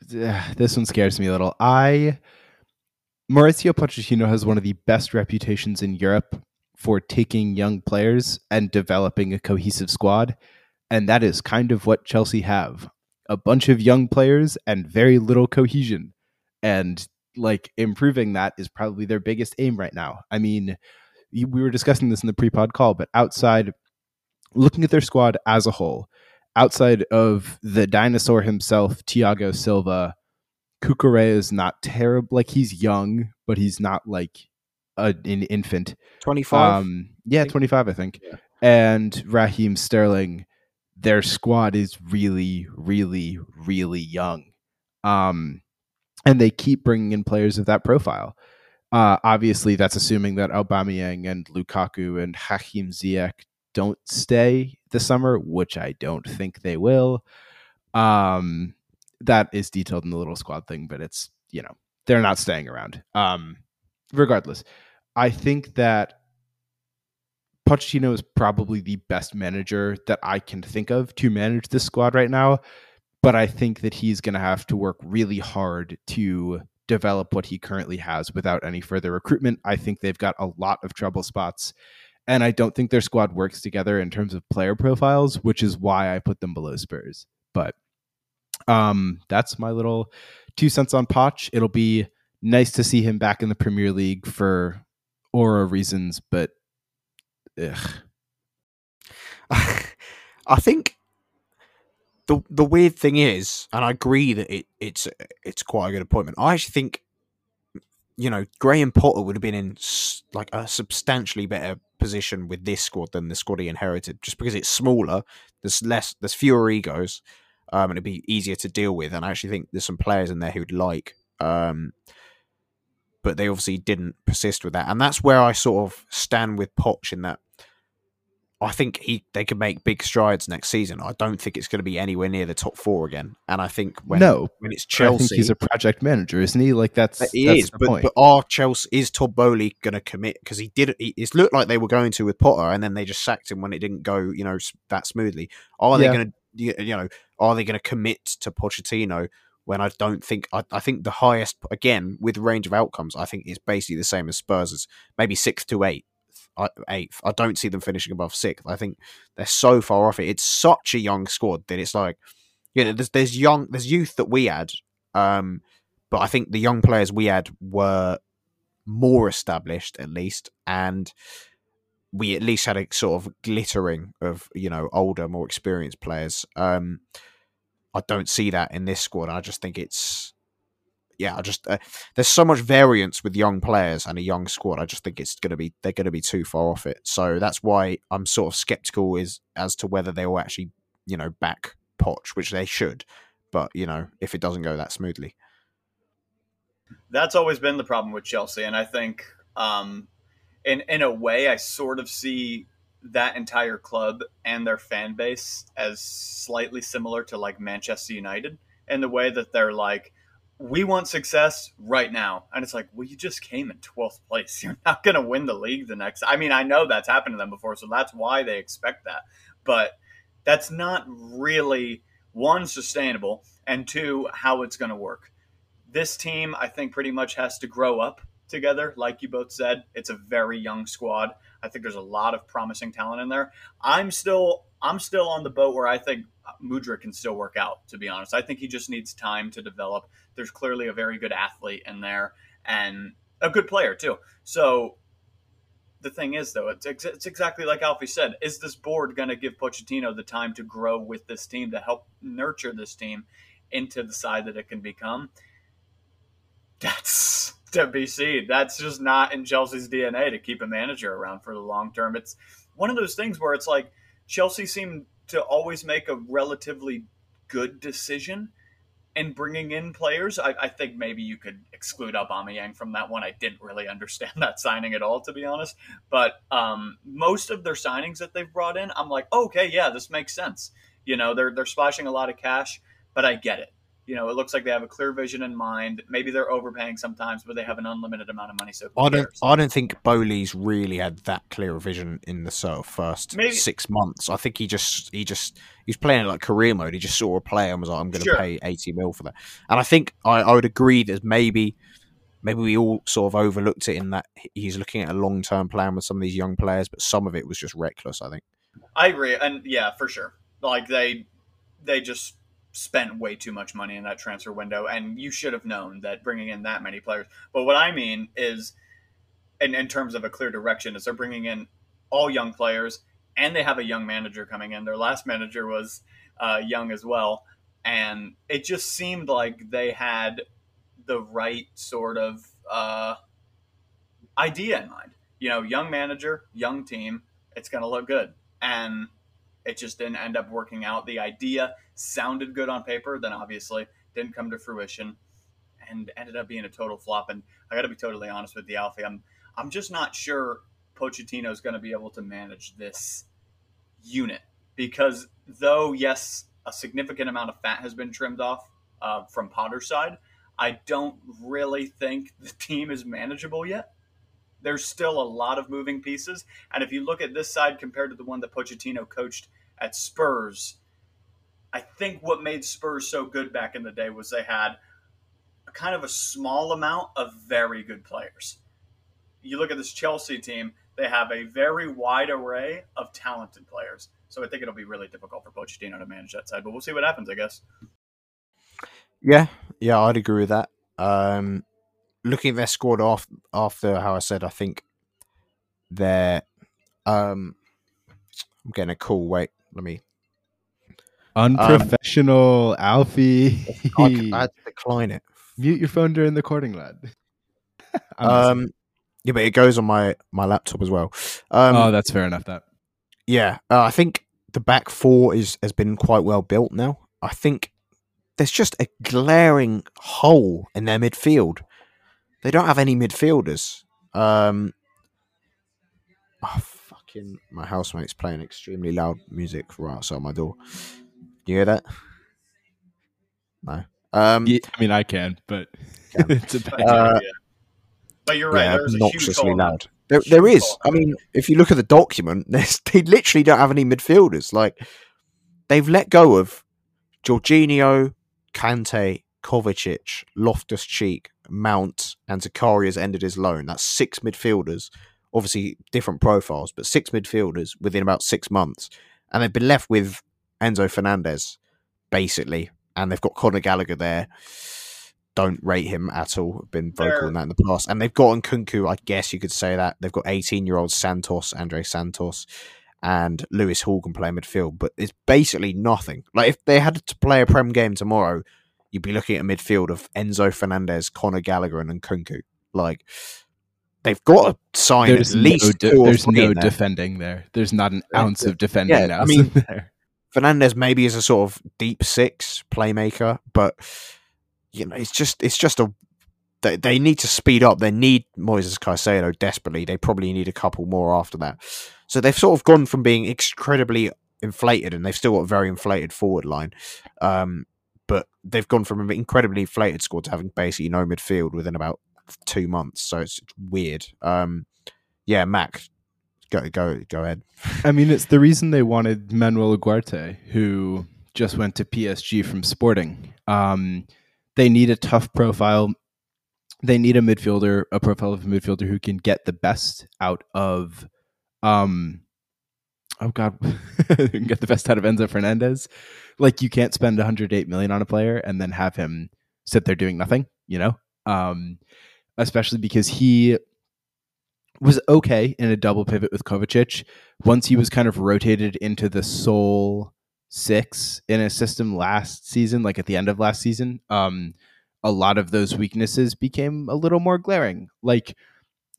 this one scares me a little. I Mauricio Pochettino has one of the best reputations in Europe for taking young players and developing a cohesive squad, and that is kind of what Chelsea have. A bunch of young players and very little cohesion. And like improving that is probably their biggest aim right now. I mean, we were discussing this in the pre-pod call, but outside looking at their squad as a whole, outside of the dinosaur himself, Thiago Silva, Cucurella is not terrible. Like he's young, but he's not like a, an infant. Twenty five. Um, yeah, twenty five, I think. Yeah. And Raheem Sterling, their squad is really, really, really young. Um, and they keep bringing in players of that profile. Uh, obviously, that's assuming that Aubameyang and Lukaku and Hakim Ziyech don't stay this summer, which I don't think they will. Um, that is detailed in the little squad thing, but it's you know they're not staying around. Um, regardless, I think that Pochettino is probably the best manager that I can think of to manage this squad right now. But I think that he's going to have to work really hard to develop what he currently has without any further recruitment. I think they've got a lot of trouble spots. And I don't think their squad works together in terms of player profiles, which is why I put them below Spurs. But um, that's my little two cents on Poch. It'll be nice to see him back in the Premier League for aura reasons, but ugh. I think the the weird thing is, and I agree that it, it's it's quite a good appointment. I actually think, you know, Graham Potter would have been in like a substantially better position with this squad than the squad he inherited, just because it's smaller. There's less, there's fewer egos, um, and it'd be easier to deal with. And I actually think there's some players in there who'd like. Um, but they obviously didn't persist with that, and that's where I sort of stand with Poch in that I think he they could make big strides next season. I don't think it's going to be anywhere near the top four again. And I think when no, when it's Chelsea, he's a project manager, isn't he? Like that's he that's is. But, point. but are Chelsea is Todd Boehly going to commit? Because he did. He, it looked like they were going to with Potter, and then they just sacked him when it didn't go, you know, that smoothly. Are they going to, you know, are they going to commit to Pochettino? When I don't think I, I think the highest again with range of outcomes, I think is basically the same as Spurs, maybe six to eight eighth. I don't see them finishing above sixth. I think they're so far off it. It's such a young squad that it's like, you know, there's there's young there's youth that we had, um, but I think the young players we had were more established at least, and we at least had a sort of glittering of you know older, more experienced players. Um, I don't see that in this squad. I just think it's yeah, I just uh, there's so much variance with young players and a young squad. I just think it's going to be they're going to be too far off it. So that's why I'm sort of skeptical is as to whether they will actually you know back Poch, which they should. But you know if it doesn't go that smoothly, that's always been the problem with Chelsea, and I think um, in in a way I sort of see that entire club and their fan base as slightly similar to like Manchester United in the way that they're like we want success right now. And it's like, well, you just came in 12th place. You're not going to win the league the next. I mean, I know that's happened to them before, so that's why they expect that. But that's not really one sustainable and two how it's going to work. This team, I think, pretty much has to grow up together. Like you both said, it's a very young squad. I think there's a lot of promising talent in there. I'm still I'm still on the boat where I think Mudryk can still work out. To be honest, I think he just needs time to develop. There's clearly a very good athlete in there and a good player too. So the thing is, though, it's, it's exactly like Alfie said. Is this board going to give Pochettino the time to grow with this team to help nurture this team into the side that it can become? That's to be seen. That's just not in Chelsea's DNA to keep a manager around for the long term. It's one of those things where it's like Chelsea seemed to always make a relatively good decision in bringing in players. I, I, think maybe you could exclude Aubameyang from that one. I didn't really understand that signing at all, to be honest. But um, most of their signings that they've brought in, I'm like, okay, yeah, this makes sense. You know, they're they're splashing a lot of cash, but I get it you know, it looks like they have a clear vision in mind. Maybe they're overpaying sometimes, but they have an unlimited amount of money. So I don't, I don't think Boehly's really had that clear vision in the sort of first Maybe. six months. I think he just, he just, he's playing like career mode. He just saw a player and was like, I'm going to sure. pay 80 mil for that. And I think I, I would agree that maybe, maybe we all sort of overlooked it in that he's looking at a long term plan with some of these young players, but some of it was just reckless. I think. I agree, and yeah, for sure. Like they, they just spent way too much money in that transfer window, and you should have known that bringing in that many players. But what I mean is, in, in terms of a clear direction, is they're bringing in all young players, and they have a young manager coming in. Their last manager was uh, young as well, and it just seemed like they had the right sort of. Uh, idea in mind. You know, young manager, young team, it's going to look good. And it just didn't end up working out. The idea sounded good on paper, then obviously didn't come to fruition and ended up being a total flop. And I got to be totally honest with the Alfie. I'm I'm just not sure Pochettino is going to be able to manage this unit because though yes, a significant amount of fat has been trimmed off uh, from Potter's side, I don't really think the team is manageable yet. There's still a lot of moving pieces, and if you look at this side compared to the one that Pochettino coached at Spurs, I think what made Spurs so good back in the day was they had a kind of a small amount of very good players. You look at this Chelsea team, they have a very wide array of talented players. So I think it'll be really difficult for Pochettino to manage that side, but we'll see what happens, I guess. Yeah, yeah, I'd agree with that. Um, looking at their squad off after how I said, I think they're. Um, I'm getting a call. Wait, let me. Unprofessional, um, Alfie. I, I had to decline it. Mute your phone during the recording, lad. um, yeah, but it goes on my my laptop as well. Um, oh, that's fair enough. That. Yeah, uh, I think the back four is has been quite well built now. I think there's just a glaring hole in their midfield. They don't have any midfielders. Um, oh, fucking my housemate's playing extremely loud music right outside my door. Do you hear that? No. Um, yeah, I mean, I can, but can. it's a bad uh, But you're right. Yeah, there's obnoxiously loud. There, there is. I mean, if you look at the document, they literally don't have any midfielders. Like they've let go of Jorginho, Kante, Kovacic, Loftus Cheek, Mount, and Zakaria has ended his loan. That's six midfielders, obviously different profiles, but six midfielders within about six months. And they've been left with Enzo Fernandez, basically. And they've got Conor Gallagher there. Don't rate him at all. Been vocal in that in the past. And they've got Nkunku, I guess you could say that. They've got 18 year old Santos, Andrey Santos and Lewis Hall can play midfield, but it's basically nothing. Like if they had to play a Prem game tomorrow, you'd be looking at a midfield of Enzo Fernandez, Conor Gallagher, and Nkunku. Like they've got to sign there's at least. No de- there's no defending there. There's not an ounce of defending yeah, now. I mean, there. Fernandez maybe is a sort of deep six playmaker, but you know, it's just it's just a they, they need to speed up. They need Moises Caicedo desperately. They probably need a couple more after that. So they've sort of gone from being incredibly inflated, and they've still got a very inflated forward line. Um, but they've gone from an incredibly inflated squad to having basically no midfield within about two months. So it's weird. Um, yeah, Mac, go go go ahead. I mean, it's the reason they wanted Manuel Ugarte, who just went to PSG from Sporting. Um, they need a tough profile they need a midfielder, a profile of a midfielder who can get the best out of um oh god get the best out of Enzo Fernandez. Like you can't spend 108 million on a player and then have him sit there doing nothing, you know? Um especially because he was okay in a double pivot with Kovacic once he was kind of rotated into the sole six in a system last season, like at the end of last season. Um a lot of those weaknesses became a little more glaring. Like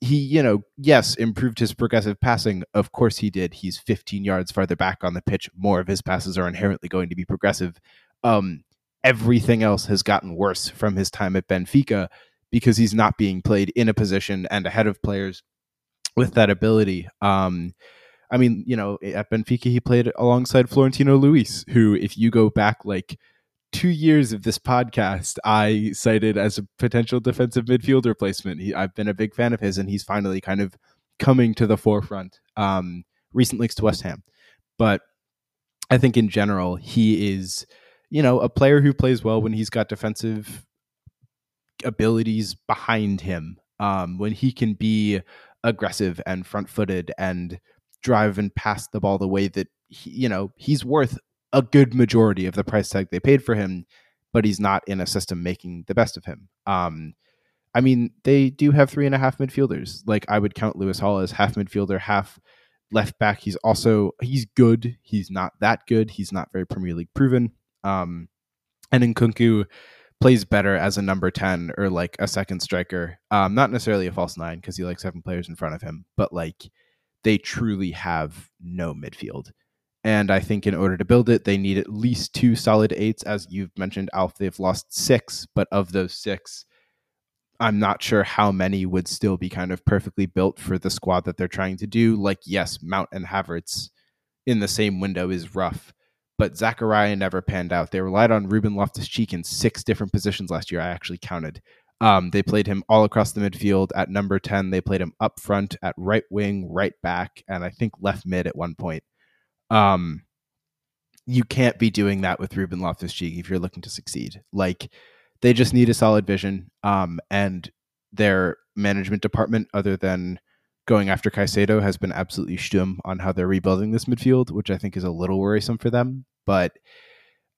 he, you know, yes, improved his progressive passing. Of course he did. He's 15 yards farther back on the pitch. More of his passes are inherently going to be progressive. Um, everything else has gotten worse from his time at Benfica because he's not being played in a position and ahead of players with that ability. Um, I mean, you know, at Benfica he played alongside Florentino Luis, who, if you go back like two years of this podcast, I cited as a potential defensive midfield replacement. He, I've been a big fan of his, and he's finally kind of coming to the forefront. Um, recent links to West Ham, but I think in general he is, you know, a player who plays well when he's got defensive abilities behind him. Um, when he can be aggressive and front-footed and drive and pass the ball the way that he, you know he's worth a good majority of the price tag they paid for him, but he's not in a system making the best of him. Um, I mean, they do have three and a half midfielders. Like I would count Lewis Hall as half midfielder, half left back. He's also he's good. He's not that good. He's not very Premier League proven. Um, and Nkunku plays better as a number 10 or like a second striker. Um, not necessarily a false nine because he likes having players in front of him, but like they truly have no midfield. And I think in order to build it, they need at least two solid eights. As you've mentioned, Alf, they've lost six, but of those six, I'm not sure how many would still be kind of perfectly built for the squad that they're trying to do. Like, yes, Mount and Havertz in the same window is rough, but Zakaria never panned out. They relied on Ruben Loftus Cheek in six different positions last year. I actually counted. Um, they played him all across the midfield at number 10. They played him up front at right wing, right back, and I think left mid at one point. Um, you can't be doing that with Ruben Loftus Cheek if you're looking to succeed. Like, they just need a solid vision. Um, and their management department, other than going after Caicedo, has been absolutely stum on how they're rebuilding this midfield, which I think is a little worrisome for them. But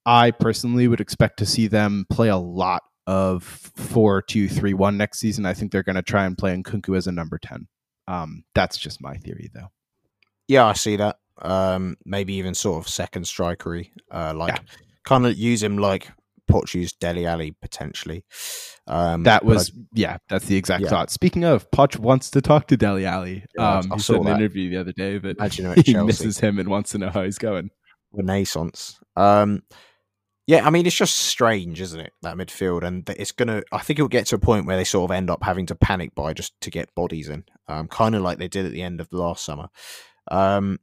I personally would expect to see them play a lot of four two three one next season. I think they're going to try and play Nkunku as a number ten. Um, that's just my theory, though. Yeah, I see that. Um, maybe even sort of second strikery, uh, like yeah. kind of use him like Portuguese Dele Alli potentially. Um, that was I, yeah, that's the exact yeah. thought. Speaking of, Poch wants to talk to Dele Alli. Yeah, um, he said an interview the other day that he misses him and wants to know how he's going. Renaissance. Um, yeah, I mean it's just strange, isn't it? That midfield, and it's gonna. I think it'll get to a point where they sort of end up having to panic buy just to get bodies in, um, kind of like they did at the end of the last summer. Um,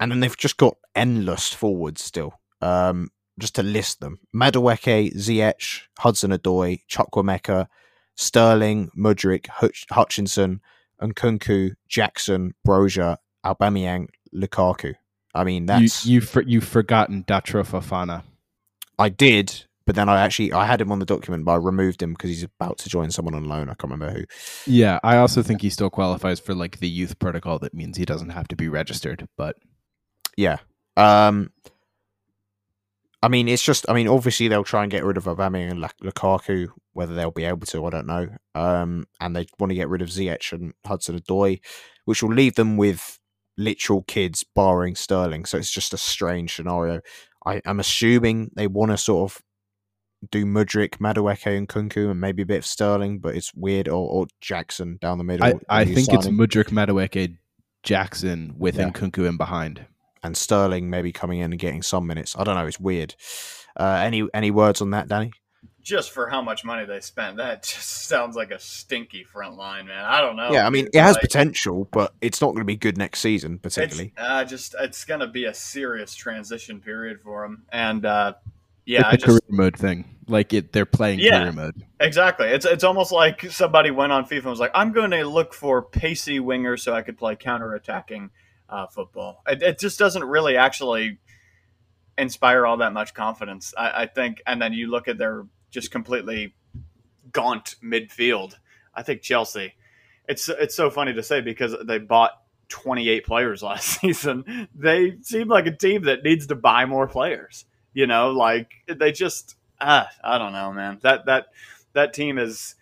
and then they've just got endless forwards still. Um, just to list them: Madueke, Ziyech, Hudson Odoi, Chukwuemeka, Sterling, Mudryk, Hutch- Hutchinson, Nkunku, Jackson, Broja, Aubameyang, Lukaku. I mean, that's you. You for, you've forgotten Datro Fofana. I did, but then I actually I had him on the document, but I removed him because he's about to join someone on loan. I can't remember who. Yeah, I also think he still qualifies for like the youth protocol. That means he doesn't have to be registered. But yeah, um, I mean, it's just. I mean, obviously they'll try and get rid of Aubameyang and Lukaku. Whether they'll be able to, I don't know. Um, and they want to get rid of Ziyech and Hudson Odoi, which will leave them with literal kids, borrowing Sterling. So it's just a strange scenario. I, am assuming they want to sort of do Mudryk, Madueke, and Kunku, and maybe a bit of Sterling, but it's weird. Or, or Jackson down the middle. I, I think signing. it's Mudryk, Madueke, Jackson with yeah. Nkunku in behind and Sterling maybe coming in and getting some minutes. I don't know. It's weird. Uh, any any words on that, Danny? Just for how much money they spent, that just sounds like a stinky front line, man. I don't know. Yeah, I mean, it has like, potential, but it's not going to be good next season, particularly. It's, uh, just it's going to be a serious transition period for them, and uh, yeah, it's a just, career mode thing. Like it, they're playing yeah, career mode. Exactly. It's it's almost like somebody went on FIFA and was like, "I'm going to look for pacey wingers so I could play counter attacking." uh, football. It, it, just doesn't really actually inspire all that much confidence, I, I, think. And then you look at their just completely gaunt midfield. I think Chelsea. It's it's so funny to say because they bought 28 players last season. They seem like a team that needs to buy more players. You know, like they just ah, I don't know, man. That that that team is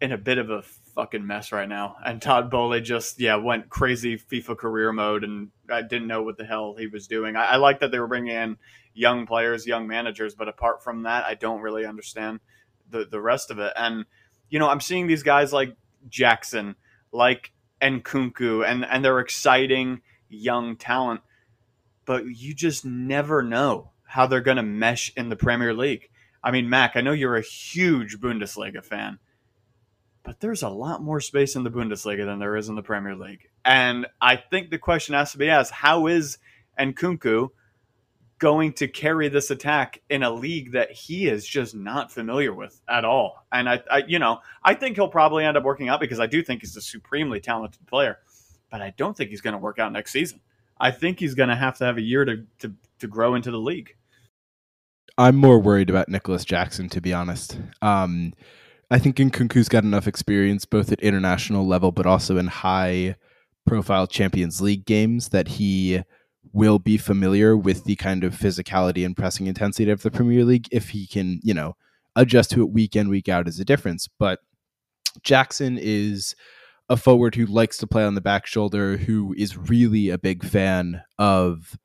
in a bit of a fucking mess right now. And Todd Boehly just yeah went crazy FIFA career mode, and I didn't know what the hell he was doing. I, I like that they were bringing in young players, young managers, but apart from that, I don't really understand the the rest of it. And you know, I'm seeing these guys like Jackson, like Nkunku, and and they're exciting young talent, but you just never know how they're going to mesh in the Premier League. I mean, Mac, I know you're a huge Bundesliga fan but there's a lot more space in the Bundesliga than there is in the Premier League. And I think the question has to be asked how is Nkunku going to carry this attack in a league that he is just not familiar with at all? And I, I, you know, I think he'll probably end up working out because I do think he's a supremely talented player, but I don't think he's going to work out next season. I think he's going to have to have a year to, to, to grow into the league. I'm more worried about Nicolas Jackson, to be honest. Um, I think Nkunku's got enough experience both at international level, but also in high profile Champions League games that he will be familiar with the kind of physicality and pressing intensity of the Premier League if he can, you know, adjust to it week in, week out is a difference. But Jackson is a forward who likes to play on the back shoulder, who is really a big fan of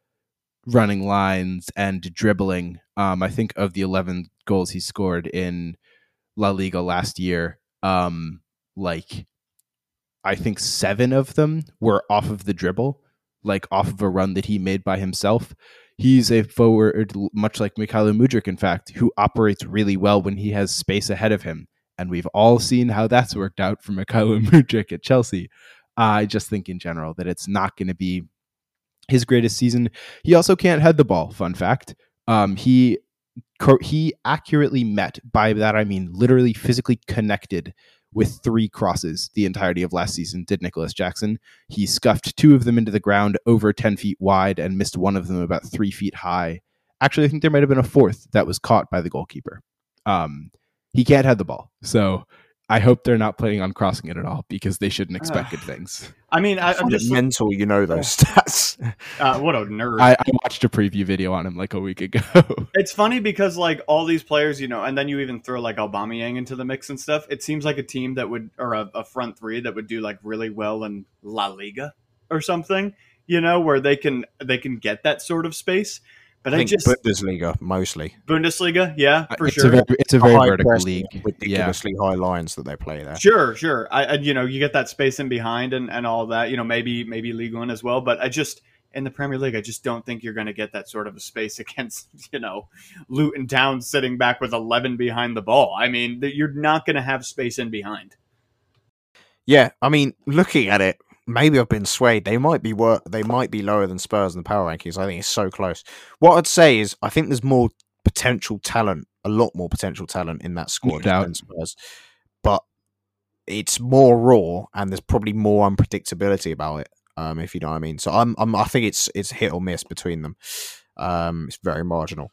running lines and dribbling. Um, I think of the 11 goals he scored in La Liga last year, um, like I think seven of them were off of the dribble, like off of a run that he made by himself. He's a forward, much like Mykhailo Mudryk, in fact, who operates really well when he has space ahead of him. And we've all seen how that's worked out for Mykhailo Mudryk at Chelsea. I just think in general that it's not going to be his greatest season. He also can't head the ball. Fun fact: um, he he accurately met by that I mean literally physically connected with three crosses the entirety of last season, did Nicolas Jackson. He scuffed two of them into the ground over 10 feet wide and missed one of them about three feet high. Actually, I think there might have been a fourth that was caught by the goalkeeper. Um, he can't head the ball. So I hope they're not planning on crossing it at all because they shouldn't expect good things. I mean, I, am just mental. You know those stats. Uh, what a nerd! I, I, watched a preview video on him like a week ago. it's funny because like all these players, you know, and then you even throw like Aubameyang into the mix and stuff. It seems like a team that would, or a, a front three that would do like really well in La Liga or something. You know, where they can they can get that sort of space. But I, I just Bundesliga mostly. Bundesliga, yeah, uh, for it's sure. A very, it's a very vertical league, ridiculously yeah. high lines that they play there. Sure, sure. I, I, you know, you get that space in behind and, and all that. You know, maybe maybe League One as well. But I just in the Premier League, I just don't think you're going to get that sort of a space against you know Luton Town sitting back with eleven behind the ball. I mean, you're not going to have space in behind. Yeah, I mean, looking at it, maybe I've been swayed. They might be wor- they might be lower than Spurs in the power rankings. I think it's so close. What I'd say is I think there's more potential talent, a lot more potential talent in that squad than Spurs. But it's more raw and there's probably more unpredictability about it. Um, if you know what I mean. So I'm, I'm I think it's it's hit or miss between them. Um, it's very marginal.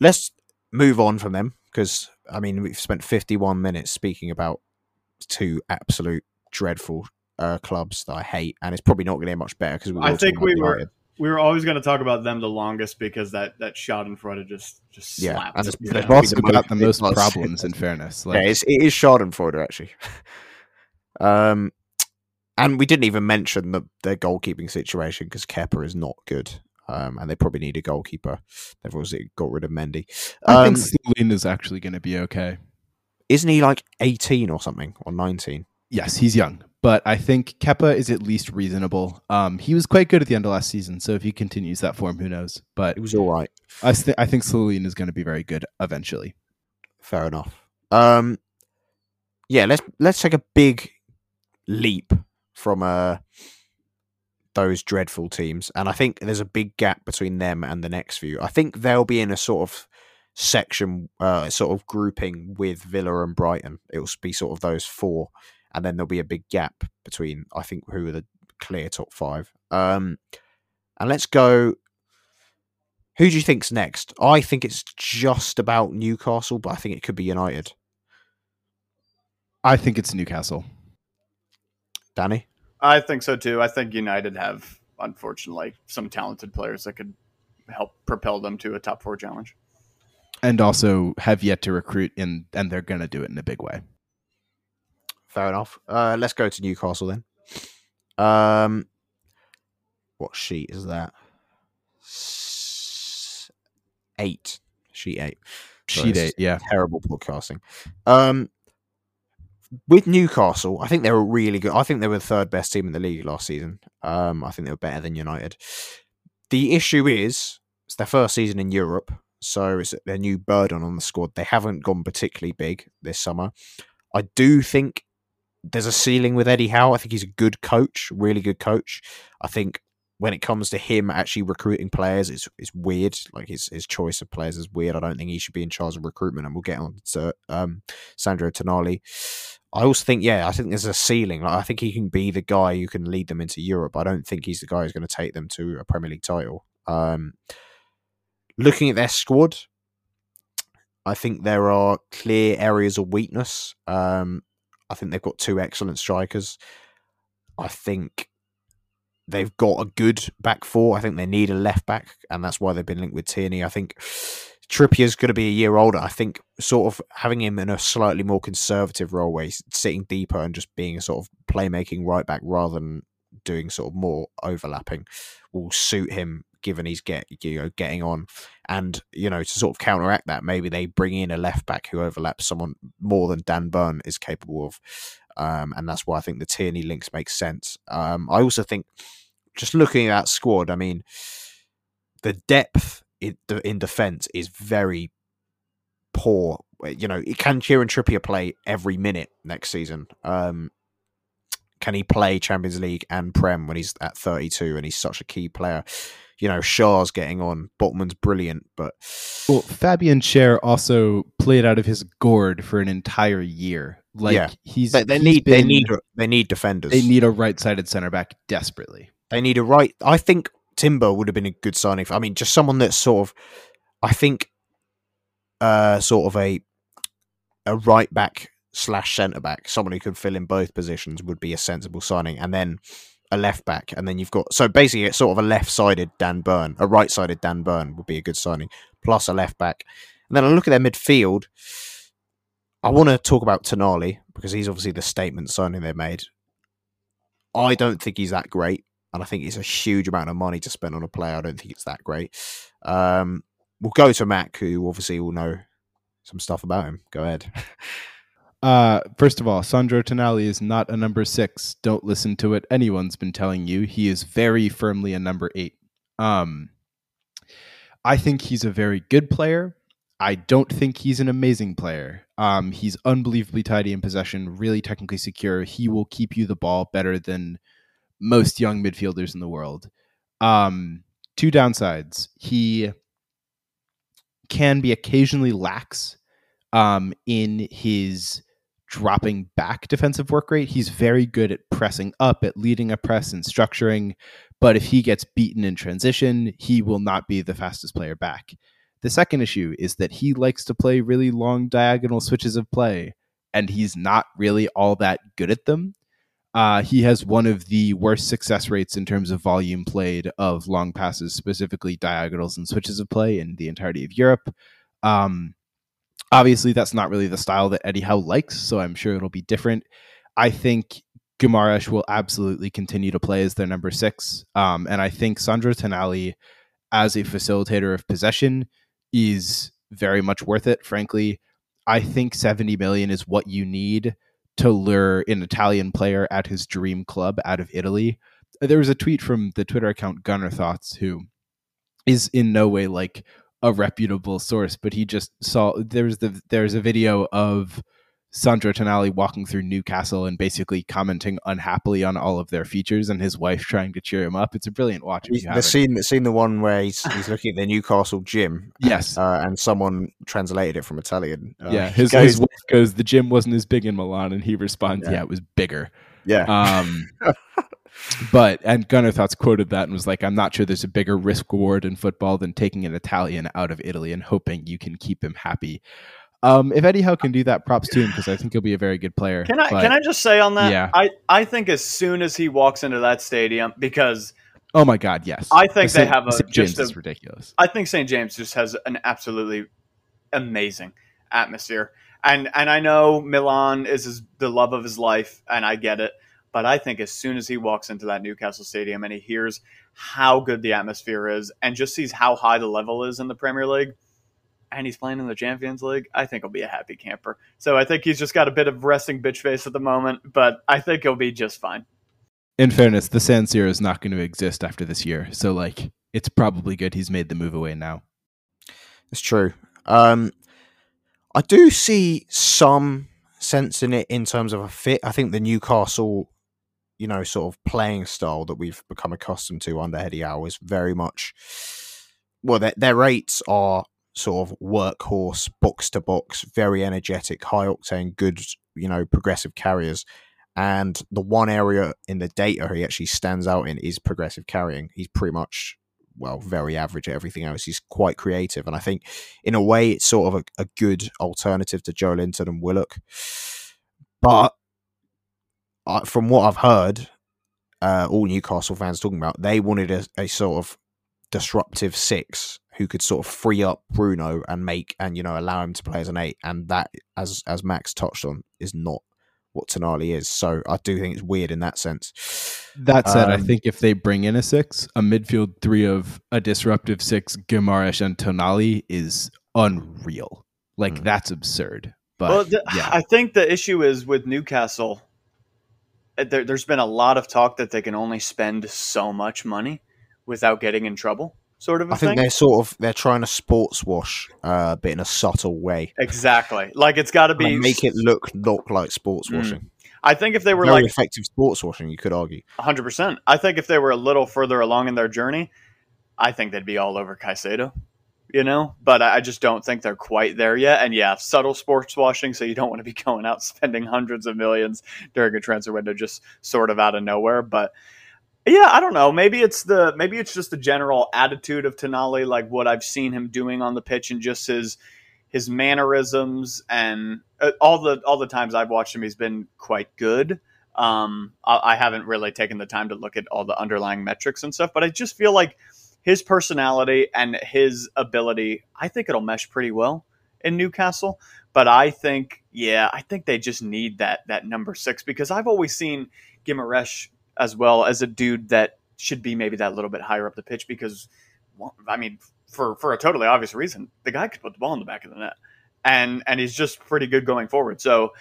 Let's move on from them because I mean we've spent 51 minutes speaking about two absolute dreadful uh, clubs that I hate, and it's probably not going to get much better because I think we were we were always going to talk about them the longest because that that Schadenfreude just just yeah, slapped. and it's, they've also got the most problems. In fairness, like, yeah, it's, it is Schadenfreude actually. um, and we didn't even mention the their goalkeeping situation because Kepa is not good. Um, and they probably need a goalkeeper. They've obviously got rid of Mendy. Um, I think Celine is actually going to be okay. Isn't he like eighteen or something or nineteen? Yes, he's young, but I think Kepa is at least reasonable. Um, he was quite good at the end of last season, so if he continues that form, who knows? But it was all right. I, th- I think Celine is going to be very good eventually. Fair enough. Um, yeah, let's let's take a big leap from uh, those dreadful teams, and I think there's a big gap between them and the next few. I think they'll be in a sort of section, uh, sort of grouping with Villa and Brighton. It will be sort of those four and then there'll be a big gap between I think who are the clear top five. Um, and let's go. Who do you think's next? I think it's just about Newcastle, but I think it could be United. I think it's Newcastle. Danny, I think so too. I think United have unfortunately some talented players that could help propel them to a top four challenge. And also have yet to recruit in and they're gonna do it in a big way fair enough. Uh, let's go to Newcastle then. Um, what sheet is that? eight. Sheet eight. Sheet eight. Yeah. Terrible podcasting. Um, with Newcastle, I think they were really good. I think they were the third best team in the league last season. Um, I think they were better than United. The issue is it's their first season in Europe, so it's their new burden on the squad. They haven't gone particularly big this summer. I do think there's a ceiling with Eddie Howe. I think he's a good coach, really good coach. I think when it comes to him actually recruiting players, it's it's weird. Like his his choice of players is weird. I don't think he should be in charge of recruitment. And we'll get on to um, Sandro Tonali. I also think, yeah, I think there's a ceiling. Like I think he can be the guy who can lead them into Europe. I don't think he's the guy who's going to take them to a Premier League title. Um, looking at their squad, I think there are clear areas of weakness. Um, I think they've got two excellent strikers. I think they've got a good back four. I think they need a left back, and that's why they've been linked with Tierney. I think Trippier's going to be a year older. I think sort of having him in a slightly more conservative role where he's sitting deeper and just being a sort of playmaking right back rather than doing sort of more overlapping will suit him given he's get you know getting on, and you know to sort of counteract that, maybe they bring in a left back who overlaps someone more than Dan Burn is capable of, um, and that's why I think the Tierney links make sense. Um, I also think just looking at that squad, I mean, the depth in, in defense is very poor. You know, can Kieran Trippier play every minute next season? Um, can he play Champions League and Prem when he's at 32 and he's such a key player? You know, Schär's getting on. Botman's brilliant, but well, Fabian Schär also played out of his gourd for an entire year. Like yeah. he's they, they he's need been, they need they need defenders. They need a right-sided center back desperately. They need a right. I think Timber would have been a good signing. For, I mean, just someone that's sort of, I think, uh, sort of a a right back slash centre back, someone who could fill in both positions would be a sensible signing, and then a left back, and then you've got so basically it's sort of a left sided Dan Burn, a right sided Dan Burn would be a good signing, plus a left back, and then I look at their midfield. I want to talk about Tonali because he's obviously the statement signing they made. I don't think he's that great, and I think it's a huge amount of money to spend on a player. I don't think it's that great. Um, we'll go to Mac, who obviously will know some stuff about him. Go ahead. Uh, first of all, Sandro Tonali is not a number six. Don't listen to what anyone's been telling you. He is very firmly a number eight. Um, I think he's a very good player. I don't think he's an amazing player. Um, he's unbelievably tidy in possession, really technically secure. He will keep you the ball better than most young midfielders in the world. Um, two downsides. He can be occasionally lax um, in his dropping back defensive work rate. He's very good at pressing up, at leading a press and structuring. But if he gets beaten in transition, he will not be the fastest player back. The second issue is that he likes to play really long diagonal switches of play, and he's not really all that good at them. Uh, he has one of the worst success rates in terms of volume played of long passes, specifically diagonals and switches of play in the entirety of Europe. Um, Obviously, that's not really the style that Eddie Howe likes, so I'm sure it'll be different. I think Guimaraes will absolutely continue to play as their number six. Um, and I think Sandro Tonali, as a facilitator of possession, is very much worth it, frankly. I think 70 million is what you need to lure an Italian player at his dream club out of Italy. There was a tweet from the Twitter account Gunner Thoughts, who is in no way like a reputable source, but he just saw there's the there's a video of Sandro Tonali walking through Newcastle and basically commenting unhappily on all of their features, and his wife trying to cheer him up. It's a brilliant watch. The scene, the scene, the one where he's, he's looking at the Newcastle gym. Yes, uh, and someone translated it from Italian. Uh, yeah, his, goes, his wife goes, "The gym wasn't as big in Milan," and he responds, "Yeah, yeah it was bigger." Yeah. Um, but and Gunner Thoughts quoted that and was like, "I'm not sure there's a bigger risk reward in football than taking an Italian out of Italy and hoping you can keep him happy." Um, if Eddie Howe can do that, props to him because I think he'll be a very good player. Can I but, can I just say on that? Yeah. I I think as soon as he walks into that stadium, because oh my god, yes, I think the they have a St. James a, is ridiculous. I think St. James just has an absolutely amazing atmosphere, and and I know Milan is his, the love of his life, and I get it. But I think as soon as he walks into that Newcastle stadium and he hears how good the atmosphere is and just sees how high the level is in the Premier League, and he's playing in the Champions League, I think he'll be a happy camper. So I think he's just got a bit of resting bitch face at the moment, but I think he'll be just fine. In fairness, the San Siro is not going to exist after this year, so like it's probably good he's made the move away now. It's true. Um, I do see some sense in it in terms of a fit. I think the Newcastle you know, sort of playing style that we've become accustomed to under Eddie Howe is very much well, their, their rates are sort of workhorse, box to box, very energetic, high octane, good, you know, progressive carriers. And the one area in the data he actually stands out in is progressive carrying. He's pretty much, well, very average at everything else. He's quite creative. And I think, in a way, it's sort of a, a good alternative to Joelinton and Willock. But uh, from what I've heard, uh, all Newcastle fans talking about, they wanted a, a, sort of disruptive six who could sort of free up Bruno and make and you know allow him to play as an eight, and that, as as Mac's touched on, is not what Tonali is. So I do think it's weird in that sense. That said, um, I think if they bring in a six, a midfield three of a disruptive six, Guimaraes and Tonali is unreal. Like mm. that's absurd. But well, the, yeah. I think the issue is with Newcastle. Eh, there, there's been a lot of talk that they can only spend so much money without getting in trouble sort of I think thing. they're sort of they're trying to sports wash uh, a bit in a subtle way. Exactly. Like it's got to be make it look look like sports mm. washing. Mm. I think if they were Very like effective sports washing, you could argue. 100%. I think if they were a little further along in their journey, I think they'd be all over Caicedo, you know? But I just don't think they're quite there yet. And yeah, subtle sports washing, so you don't want to be going out spending hundreds of millions during a transfer window just sort of out of nowhere. But yeah, I don't know. Maybe it's the maybe it's just the general attitude of Tonali, like what I've seen him doing on the pitch, and just his his mannerisms and uh, all the all the times I've watched him, he's been quite good. Um, I, I haven't really taken the time to look at all the underlying metrics and stuff, but I just feel like his personality and his ability, I think it'll mesh pretty well in Newcastle. But I think, yeah, I think they just need that that number six because I've always seen Guimaraes as well as a dude that should be maybe that little bit higher up the pitch because, I mean, for for a totally obvious reason, the guy could put the ball in the back of the net, and and he's just pretty good going forward. So.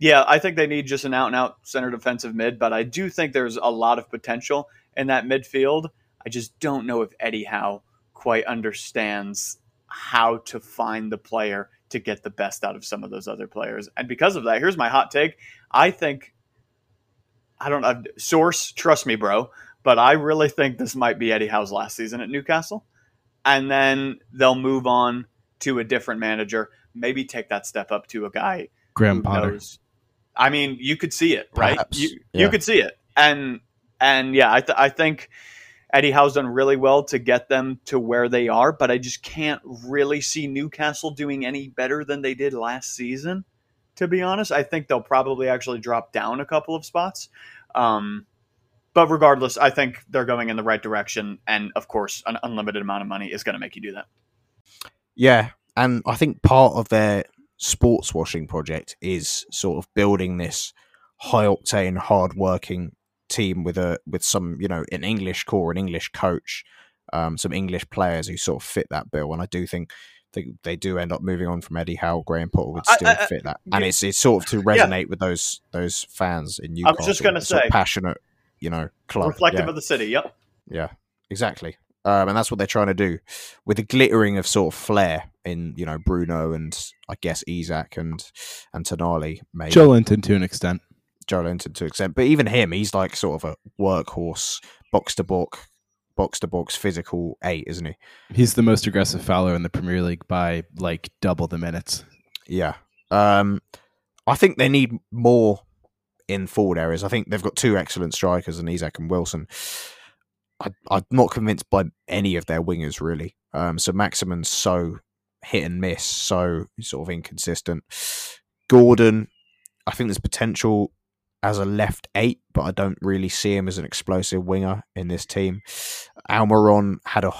Yeah, I think they need just an out and out center defensive mid, but I do think there's a lot of potential in that midfield. I just don't know if Eddie Howe quite understands how to find the player to get the best out of some of those other players. And because of that, here's my hot take. I think I don't know. Source, trust me, bro. But I really think this might be Eddie Howe's last season at Newcastle. And then they'll move on to a different manager, maybe take that step up to a guy. Graham Potter. Knows. I mean, you could see it, right? Perhaps. You, yeah. you could see it. And, and yeah, I, th- I think Eddie Howe's done really well to get them to where they are, but I just can't really see Newcastle doing any better than they did last season to be honest. I think they'll probably actually drop down a couple of spots. Um, but regardless, I think they're going in the right direction. And of course, an unlimited amount of money is going to make you do that. Yeah. And I think part of their sports washing project is sort of building this high octane, hard working team with a with some, you know, an English core, an English coach, um, some English players who sort of fit that bill. And I do think they, they do end up moving on from Eddie Howe. Graham Potter would still I, I, fit that, and it's it's sort of to resonate yeah. with those those fans in Newcastle. I was just going to say passionate, you know, club reflective yeah. of the city. Yep. Yeah, exactly. Um, and that's what they're trying to do with a glittering of sort of flair in you know Bruno and I guess Isak and and Tonali. Maybe Joelinton to an extent. Joelinton to an extent, but even him, he's like sort of a workhorse, box to box box to box physical eight, isn't he? He's the most aggressive fouler in the Premier League by like double the minutes. Yeah. Um, I think they need more in forward areas. I think they've got two excellent strikers in Isak and Wilson. I, am not convinced by any of their wingers really. Um, so Maximin's so hit and miss, so sort of inconsistent. Gordon, I think there's potential as a left eight, but I don't really see him as an explosive winger in this team. Almiron had a,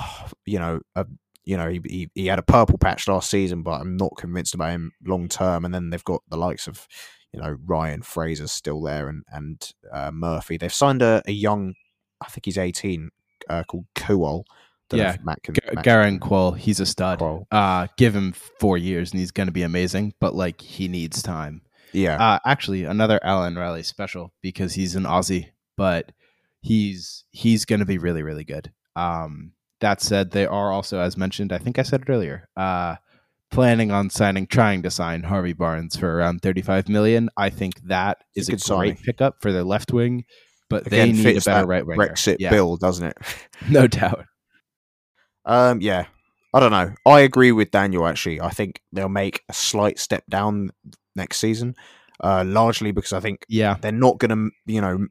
you know, a you know, he, he, he had a purple patch last season, but I'm not convinced about him long term. And then they've got the likes of, you know, Ryan Fraser still there and and uh, Murphy. They've signed a, a young, I think he's 18, uh, called Kuol. Yeah, Matt can, G- Garang Kuol, he's a stud. Uh, give him four years and he's going to be amazing, but like he needs time. Yeah. Uh, actually, another Alan Riley special because he's an Aussie, but he's he's going to be really really good. Um, that said, they are also, as mentioned, I think I said it earlier, uh, planning on signing, trying to sign Harvey Barnes for around thirty-five million. I think that is a, a great pickup for their left wing, but Again, they need a better right wing. Brexit yeah. bill, doesn't it? no doubt. Um, yeah, I don't know. I agree with Daniel. Actually, I think they'll make a slight step down next season. Uh, largely because I think yeah they're not going to you know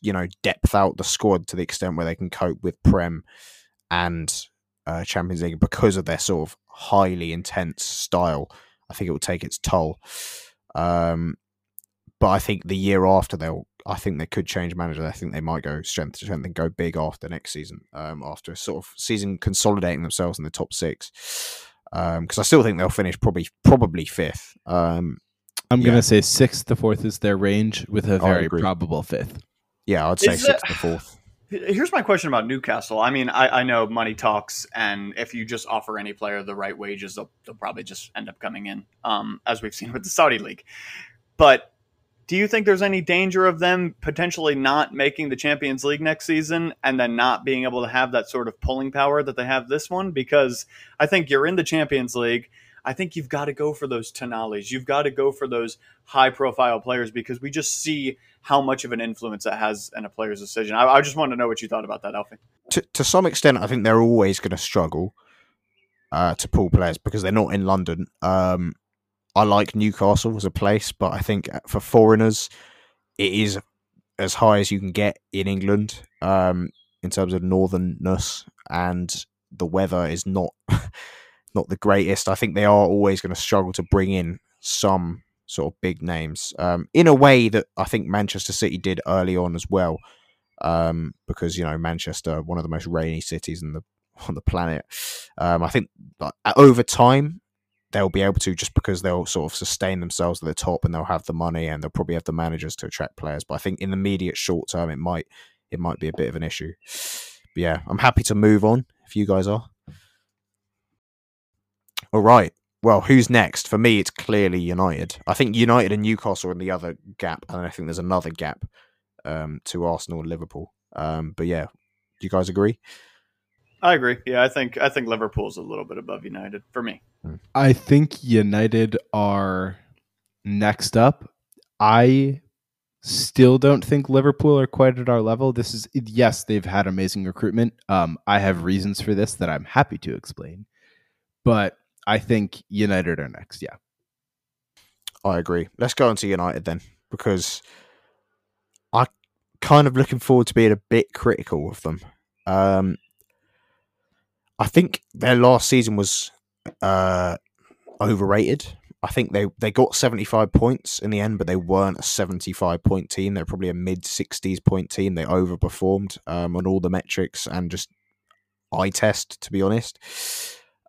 you know depth out the squad to the extent where they can cope with Prem and uh, Champions League because of their sort of highly intense style. I think it will take its toll. Um, but I think the year after they'll I think they could change manager. I think they might go strength to strength and go big after next season. Um, after a sort of season consolidating themselves in the top six, because um, I still think they'll finish probably probably fifth. Um, I'm yeah. gonna say sixth to fourth is their range with a very probable fifth. Yeah, I'd say is sixth it, to fourth. Here's my question about Newcastle. I mean, I, I, know money talks, and if you just offer any player the right wages, they'll, they'll probably just end up coming in, um, as we've seen with the Saudi League. But do you think there's any danger of them potentially not making the Champions League next season and then not being able to have that sort of pulling power that they have this one? Because I think you're in the Champions League. I think you've got to go for those Tonalis. You've got to go for those high profile players because we just see how much of an influence that has in a player's decision. I, I just wanted to know what you thought about that, Alfie. To, to some extent, I think they're always going to struggle uh, to pull players because they're not in London. Um, I like Newcastle as a place, but I think for foreigners, it is as high as you can get in England um, in terms of northernness, and the weather is not not the greatest. I think they are always going to struggle to bring in some sort of big names um, in a way that I think Manchester City did early on as well, um, because you know Manchester, one of the most rainy cities in the on the planet. Um, I think over time they'll be able to just because they'll sort of sustain themselves at the top and they'll have the money and they'll probably have the managers to attract players. But I think in the immediate short term, it might it might be a bit of an issue. But yeah, I'm happy to move on if you guys are. All right. Well, who's next? For me, it's clearly United. I think United and Newcastle are in the other gap, and I think there's another gap um, to Arsenal and Liverpool. Um, but yeah, do you guys agree? I agree. Yeah, I think I think Liverpool's a little bit above United for me. Hmm. I think United are next up. I still don't think Liverpool are quite at our level. This is yes, they've had amazing recruitment. Um, I have reasons for this that I'm happy to explain, but I think United are next. Yeah, I agree. Let's go on to United then, because I kind of looking forward to being a bit critical of them. Um, I think their last season was uh, overrated. I think they, they got 75 points in the end, but they weren't a 75 point team. They're probably a mid 60s point team. They overperformed um, on all the metrics and just eye test, to be honest.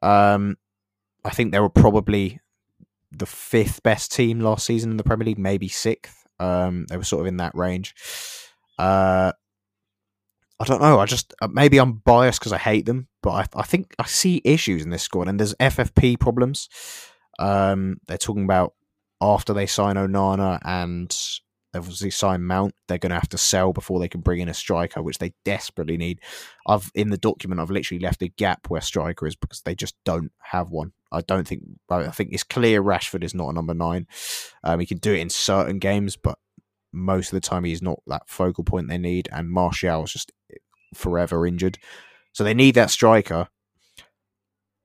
Um, I think they were probably the fifth best team last season in the Premier League, maybe sixth. Um, they were sort of in that range. Uh, I don't know. I just uh, maybe I'm biased because I hate them, but I, I think I see issues in this squad, and there's FFP problems. Um, they're talking about after they sign Onana and obviously sign Mount, they're going to have to sell before they can bring in a striker, which they desperately need. I've in the document I've literally left a gap where striker is because they just don't have one. I don't think I think it's clear Rashford is not a number nine. Um, he can do it in certain games, but most of the time he's not that focal point they need, and Martial is just forever injured. So they need that striker.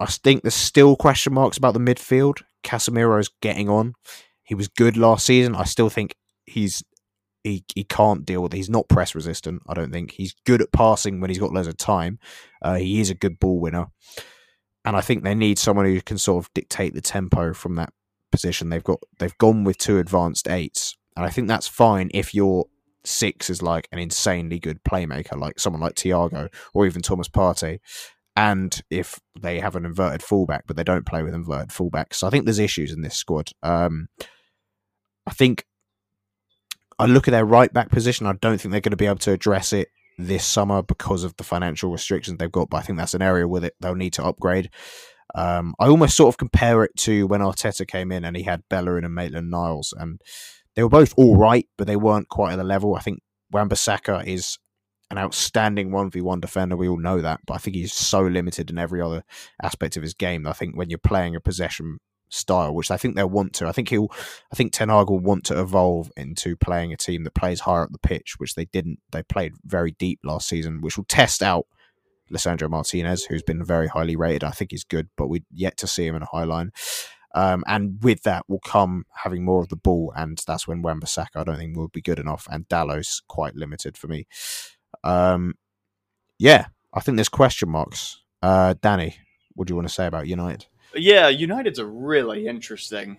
I think there's still question marks about the midfield. Casemiro's getting on. He was good last season. I still think he's he, he can't deal with. He's not press resistant, I don't think. He's good at passing when he's got loads of time. Uh, he is a good ball winner. And I think they need someone who can sort of dictate the tempo from that position. They've got they've gone with two advanced eights and I think that's fine if your six is like an insanely good playmaker, like someone like Thiago or even Thomas Partey. And if they have an inverted fullback, but they don't play with inverted fullbacks. So I think there's issues in this squad. Um, I think I look at their right back position. I don't think they're going to be able to address it this summer because of the financial restrictions they've got. But I think that's an area with it they'll need to upgrade. Um, I almost sort of compare it to when Arteta came in and he had Bellerin and Maitland Niles, and they were both all right, but they weren't quite at the level. I think Wan-Bissaka is an outstanding 1v1 defender. We all know that, but I think he's so limited in every other aspect of his game. I think when you're playing a possession style, which I think they'll want to, I think he'll, I think Ten Hag will want to evolve into playing a team that plays higher up the pitch, which they didn't. They played very deep last season, which will test out Lisandro Martinez, who's been very highly rated. I think he's good, but we'd yet to see him in a high line. Um, and with that will come having more of the ball, and that's when Wan-Bissaka I don't think will be good enough, and Dalot's quite limited for me. Um, yeah, I think there's question marks. Uh, Danny, what do you want to say about United? Yeah, United's a really interesting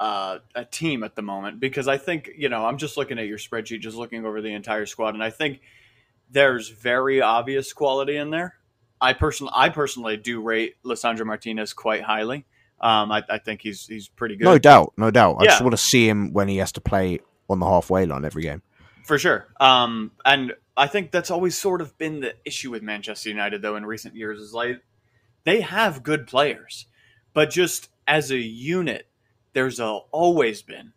uh, a team at the moment because I think you know I'm just looking at your spreadsheet, just looking over the entire squad, and I think there's very obvious quality in there. I personally, I personally do rate Lisandro Martinez quite highly. Um, I, I, think he's he's pretty good. No doubt, no doubt. I just want to see him when he has to play on the halfway line every game. For sure. Um, and I think that's always sort of been the issue with Manchester United, though, in recent years, is like they have good players, but just as a unit, there's a, always been,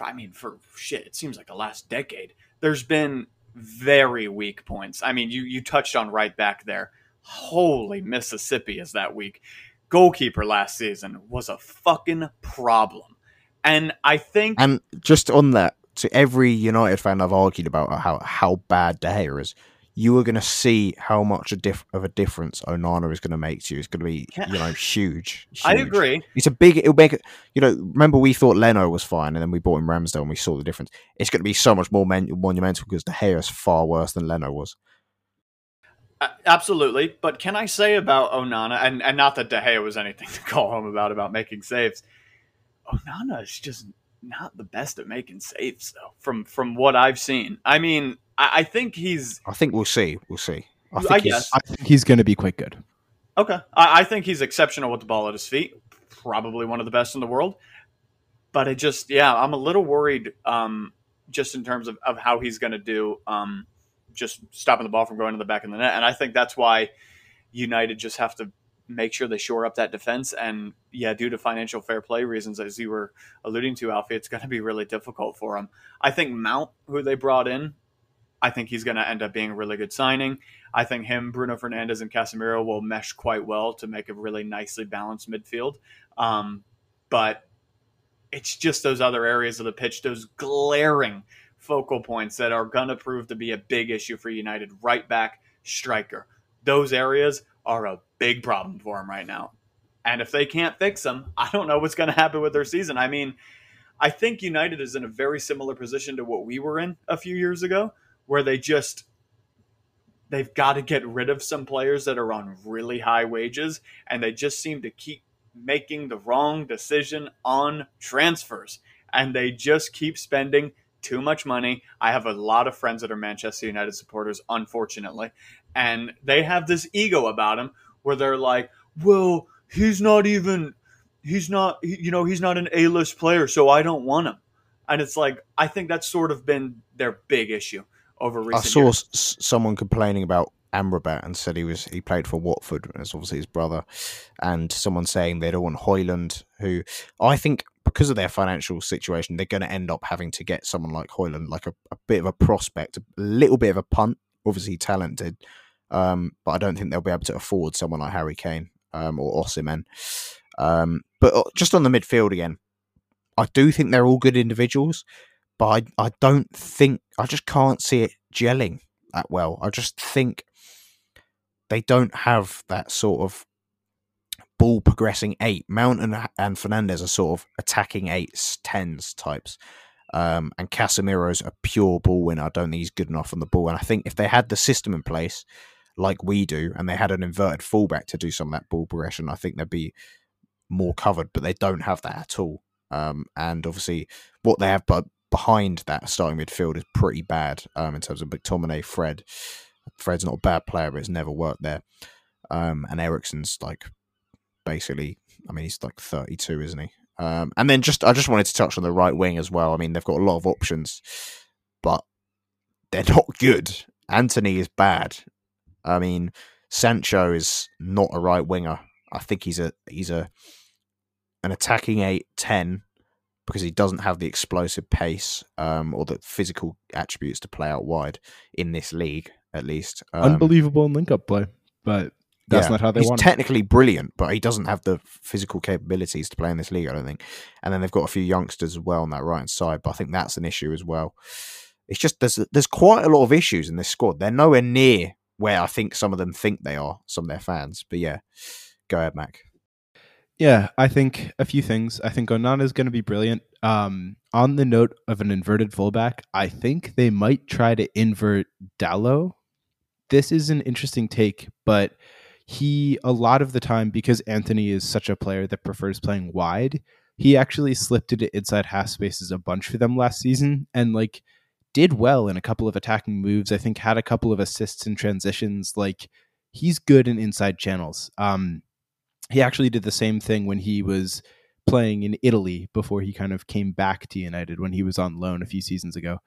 I mean, for shit, it seems like the last decade, there's been very weak points. I mean, you you touched on right back there. Holy Mississippi is that weak. Goalkeeper last season was a fucking problem. And I think And just on that, to every United fan I've argued about how how bad De Gea is, you are going to see how much a diff- of a difference Onana is going to make to you. It's going to be, you know, huge, huge. I agree. It's a big. It'll make. You know, remember we thought Leno was fine, and then we bought him Ramsdale, and we saw the difference. It's going to be so much more mon- monumental because De Gea is far worse than Leno was. Uh, absolutely, but can I say about Onana, and, and not that De Gea was anything to call home about about making saves. Onana is just not the best at making saves, though. From from what I've seen, I mean, I, I think he's. I think we'll see. We'll see. I, think I guess. I think he's going to be quite good. Okay, I, I think he's exceptional with the ball at his feet. Probably one of the best in the world. But it just, yeah, I'm a little worried, um, just in terms of, of how he's going to do, um, just stopping the ball from going to the back of the net. And I think that's why United just have to make sure they shore up that defense. And yeah, due to financial fair play reasons, as you were alluding to, Alfie, it's going to be really difficult for them. I think Mount, who they brought in, I think he's going to end up being a really good signing. I think him, Bruno Fernandes, and Casemiro will mesh quite well to make a really nicely balanced midfield. Um, but it's just those other areas of the pitch, those glaring focal points that are going to prove to be a big issue for United. Right back, striker. Those areas are a big problem for them right now. And if they can't fix them, I don't know what's going to happen with their season. I mean, I think United is in a very similar position to what we were in a few years ago, where they just they've got to get rid of some players that are on really high wages, and they just seem to keep making the wrong decision on transfers. And they just keep spending too much money. I have a lot of friends that are Manchester United supporters, unfortunately, and they have this ego about him where they're like, well, he's not even, he's not, you know, he's not an A list player, so I don't want him. And it's like, I think that's sort of been their big issue over recent I saw s- someone complaining about Amrabat and said he was he played for Watford, and it's obviously his brother, and someone saying they don't want Højlund, who I think because of their financial situation, they're going to end up having to get someone like Højlund, like a, a bit of a prospect, a little bit of a punt, obviously talented, um, but I don't think they'll be able to afford someone like Harry Kane um, or Osimhen. Um, but uh, just on the midfield again, I do think they're all good individuals, but I, I don't think I just can't see it gelling that well. I just think they don't have that sort of ball progressing eight. Mount and, and Fernandes are sort of attacking eights, tens types. Um, and Casemiro's a pure ball winner. I don't think he's good enough on the ball. And I think if they had the system in place, like we do, and they had an inverted fullback to do some of that ball progression, I think they'd be more covered. But they don't have that at all. Um, and obviously, what they have but behind that starting midfield is pretty bad um, in terms of McTominay, Fred. Fred's not a bad player, but it's never worked there. Um, and Eriksen's like basically, I mean, he's like 32, isn't he? Um, and then just, I just wanted to touch on the right wing as well. I mean, they've got a lot of options, but they're not good. Antony is bad. I mean, Sancho is not a right winger. I think he's a he's a an attacking eight ten because he doesn't have the explosive pace um, or the physical attributes to play out wide in this league, at least. Um, Unbelievable in link up play, but that's yeah, not how they he's want it. technically brilliant, but he doesn't have the physical capabilities to play in this league. I don't think. And then they've got a few youngsters as well on that right hand side, but I think that's an issue as well. It's just there's there's quite a lot of issues in this squad. They're nowhere near where I think some of them think they are. Some of their fans, but yeah, go ahead, Mac. Yeah, I think a few things. I think Onana is going to be brilliant. Um, on the note of an inverted fullback, I think they might try to invert Dalot. This is an interesting take, but he a lot of the time because Antony is such a player that prefers playing wide, he actually slipped into inside half spaces a bunch for them last season and like did well in a couple of attacking moves. I think had a couple of assists and transitions. Like he's good in inside channels. Um, he actually did the same thing when he was playing in Italy before he kind of came back to United when he was on loan a few seasons ago.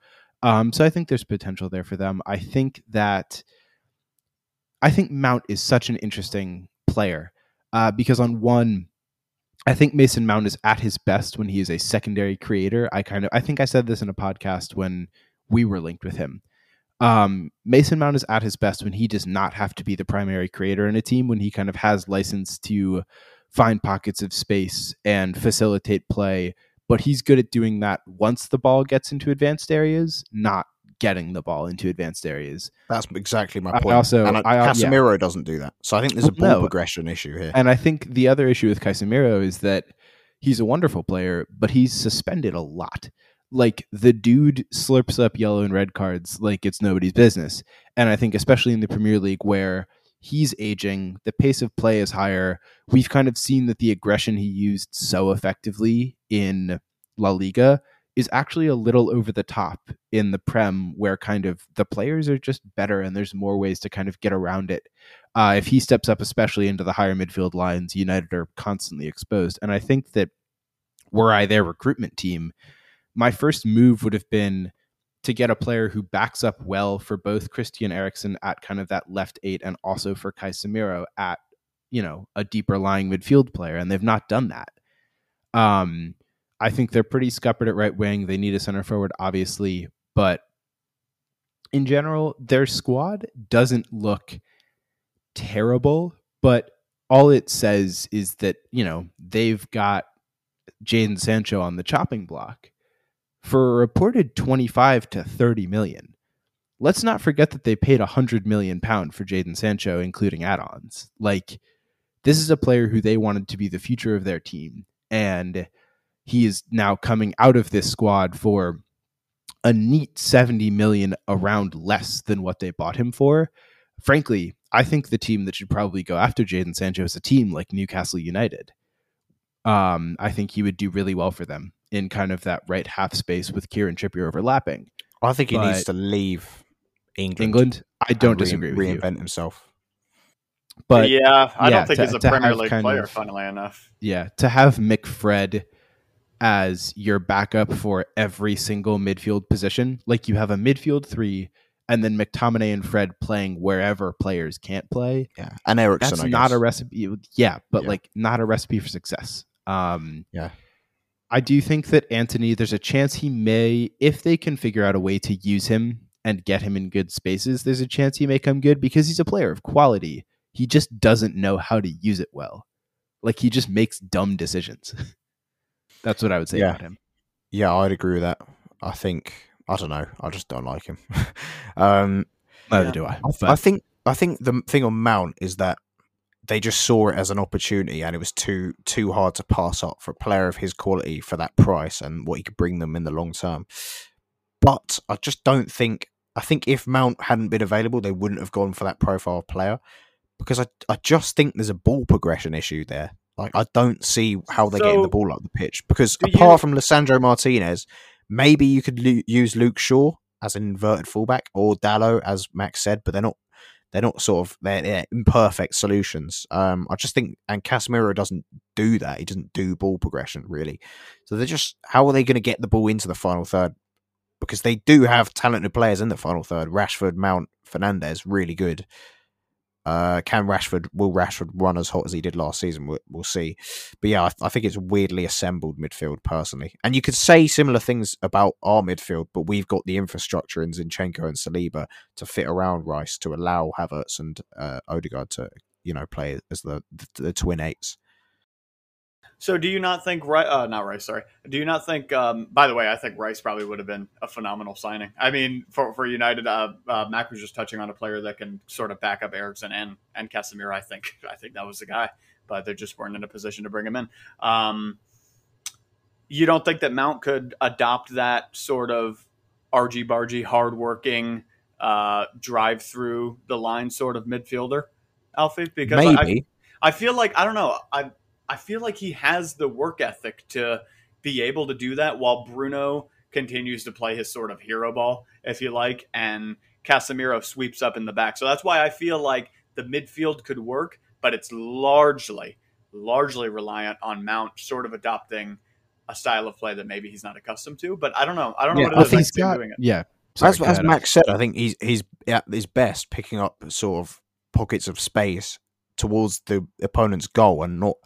Um, so I think there's potential there for them. I think that I think Mount is such an interesting player uh, because on one, I think Mason Mount is at his best when he is a secondary creator. I kind of I think I said this in a podcast when we were linked with him. Um, Mason Mount is at his best when he does not have to be the primary creator in a team, when he kind of has license to find pockets of space and facilitate play. But he's good at doing that once the ball gets into advanced areas, not getting the ball into advanced areas. That's exactly my point. I also, and I, Casemiro yeah. doesn't do that, so I think there's a ball no. progression issue here. And I think the other issue with Casemiro is that he's a wonderful player, but he's suspended a lot like the dude slurps up yellow and red cards like it's nobody's business. And I think especially in the Premier League where he's aging, the pace of play is higher. We've kind of seen that the aggression he used so effectively in La Liga is actually a little over the top in the Prem, where kind of the players are just better and there's more ways to kind of get around it. Uh, if he steps up, especially into the higher midfield lines, United are constantly exposed. And I think that were I their recruitment team, my first move would have been to get a player who backs up well for both Christian Eriksen at kind of that left eight and also for Casemiro at, you know, a deeper lying midfield player. And they've not done that. Um, I think they're pretty scuppered at right wing. They need a center forward, obviously, but in general, their squad doesn't look terrible, but all it says is that, you know, they've got Jadon Sancho on the chopping block for a reported 25 to 30 million. Let's not forget that they paid 100 million pound for Jadon Sancho including add-ons. Like this is a player who they wanted to be the future of their team and he is now coming out of this squad for a neat 70 million around less than what they bought him for. Frankly, I think the team that should probably go after Jadon Sancho is a team like Newcastle United. Um, I think he would do really well for them in kind of that right half space with Kieran Trippier overlapping. I think he but needs to leave England. England, I don't disagree re- with reinvent you. himself. But yeah, I yeah, don't think to, he's a Premier League player. Of, funnily enough, yeah, to have McFred as your backup for every single midfield position, like you have a midfield three, and then McTominay and Fred playing wherever players can't play. Yeah, and Eriksen. That's not a recipe. Yeah, but yeah. like not a recipe for success. Um, yeah. I do think that Antony, there's a chance he may, if they can figure out a way to use him and get him in good spaces, there's a chance he may come good because he's a player of quality. He just doesn't know how to use it well. Like he just makes dumb decisions. That's what I would say yeah. about him. Yeah, I'd agree with that. I think I don't know. I just don't like him. um, Neither yeah. do I. I, I think I think the thing on Mount is that they just saw it as an opportunity and it was too too hard to pass up for a player of his quality for that price and what he could bring them in the long term. But I just don't think I think if Mount hadn't been available, they wouldn't have gone for that profile player. Because I I just think there's a ball progression issue there. Like I don't see how they're so, getting the ball up the pitch. Because apart you... from Lisandro Martinez, maybe you could lo- use Luke Shaw as an inverted fullback or Dalot, as Mac said, but they're not they're not sort of they're, they're imperfect solutions. Um, I just think, and Casemiro doesn't do that. He doesn't do ball progression really. So they're just how are they going to get the ball into the final third? Because they do have talented players in the final third. Rashford, Mount, Fernandes, really good. Uh, can Rashford will Rashford run as hot as he did last season? We'll, we'll see. But yeah, I, I, think it's weirdly assembled midfield personally. And you could say similar things about our midfield, but we've got the infrastructure in Zinchenko and Saliba to fit around Rice to allow Havertz and uh, Odegaard to you know play as the, the, the twin eights. So, do you not think Rice? Uh, not Rice. Sorry. Do you not think? Um, by the way, I think Rice probably would have been a phenomenal signing. I mean, for for United, uh, uh, Mac was just touching on a player that can sort of back up Eriksen and and Casemiro. I think I think that was the guy, but they just weren't in a position to bring him in. Um, you don't think that Mount could adopt that sort of argy bargy, hardworking, uh, drive through the line sort of midfielder, Alfie? Because maybe. I, I feel like I don't know. I I feel like he has the work ethic to be able to do that while Bruno continues to play his sort of hero ball, if you like, and Casemiro sweeps up in the back. So that's why I feel like the midfield could work, but it's largely, largely reliant on Mount sort of adopting a style of play that maybe he's not accustomed to. But I don't know. I don't know Yeah, what it is. I he's see him got, doing it. yeah. Sorry, as as. Mac said, I think he's he's at his best picking up sort of pockets of space towards the opponent's goal and not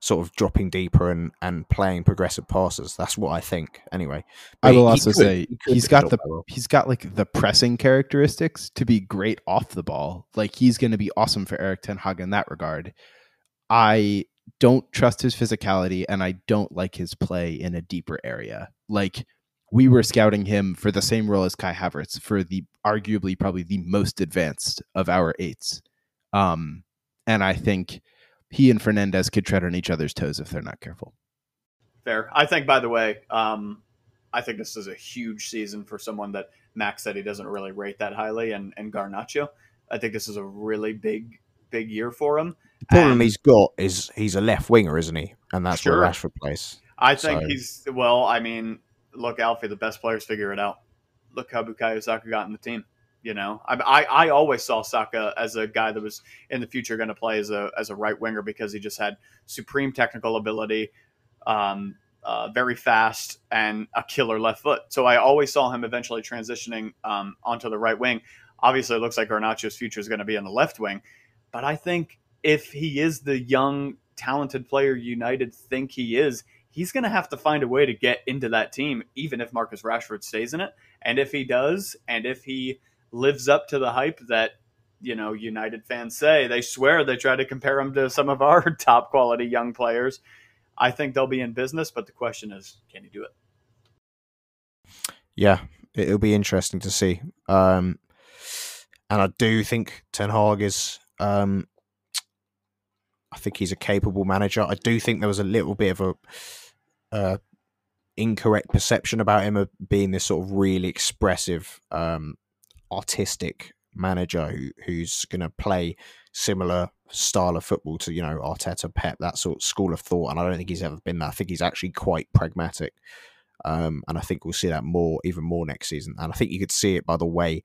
sort of dropping deeper and, and playing progressive passes. That's what I think. Anyway, I But will he also could- say he pick got the well. he's got like the pressing characteristics to be great off the ball. Like he's going to be awesome for Erik Ten Hag in that regard. I don't trust his physicality and I don't like his play in a deeper area. Like we were scouting him for the same role as Kai Havertz for the arguably probably the most advanced of our eights. Um, and I think he and Fernandes could tread on each other's toes if they're not careful. Fair. I think, by the way, um, I think this is a huge season for someone that Mac said he doesn't really rate that highly, and, and Garnacho. I think this is a really big, big year for him. The problem And he's got is he's a left winger, isn't he? And that's Sure. where Rashford plays. I think So- he's well. I mean, look, Alfie, the best players figure it out. Look how Bukayo Saka got in the team. You know, I, I I always saw Saka as a guy that was in the future going to play as a as a right winger because he just had supreme technical ability, um, uh, very fast, and a killer left foot. So I always saw him eventually transitioning um, onto the right wing. Obviously, it looks like Garnacho's future is going to be on the left wing, but I think if he is the young, talented player United think he is, he's going to have to find a way to get into that team, even if Marcus Rashford stays in it. And if he does, and if he lives up to the hype that you know United fans say, they swear they try to compare him to some of our top quality young players. I think they'll be in business, but the question is, can he do it? Yeah, it- it'll be interesting to see. Um, and I do think Ten Hag is. Um, I think he's a capable manager. I do think there was a little bit of a uh, incorrect perception about him of being this sort of really expressive, um, artistic manager who, who's going to play similar style of football to you know Arteta, Pep, that sort of school of thought. And I don't think he's ever been that. I think he's actually quite pragmatic. Um, and I think we'll see that more, even more next season. And I think you could see it by the way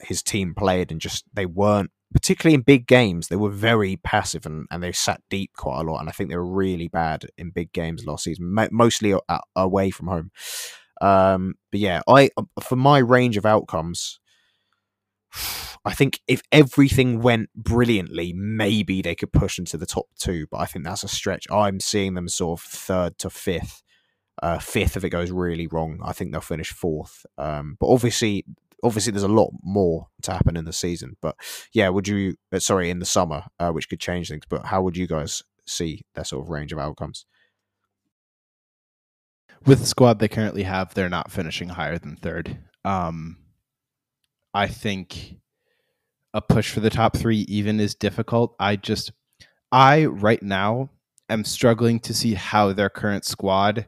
his team played, and just they weren't, particularly in big games, they were very passive and, and they sat deep quite a lot. And I think they were really bad in big games last season, mostly away from home. Um, but yeah, I for my range of outcomes, I think if everything went brilliantly, maybe they could push into the top two. But I think that's a stretch. I'm seeing them sort of third to fifth uh, fifth if it goes really wrong. I think they'll finish fourth. Um, but obviously, obviously, there's a lot more to happen in the season. But yeah, would you? Uh, sorry, in the summer, uh, which could change things. But how would you guys see their sort of range of outcomes? With the squad they currently have, they're not finishing higher than third. Um, I think a push for the top three even is difficult. I just, I right now am struggling to see how their current squad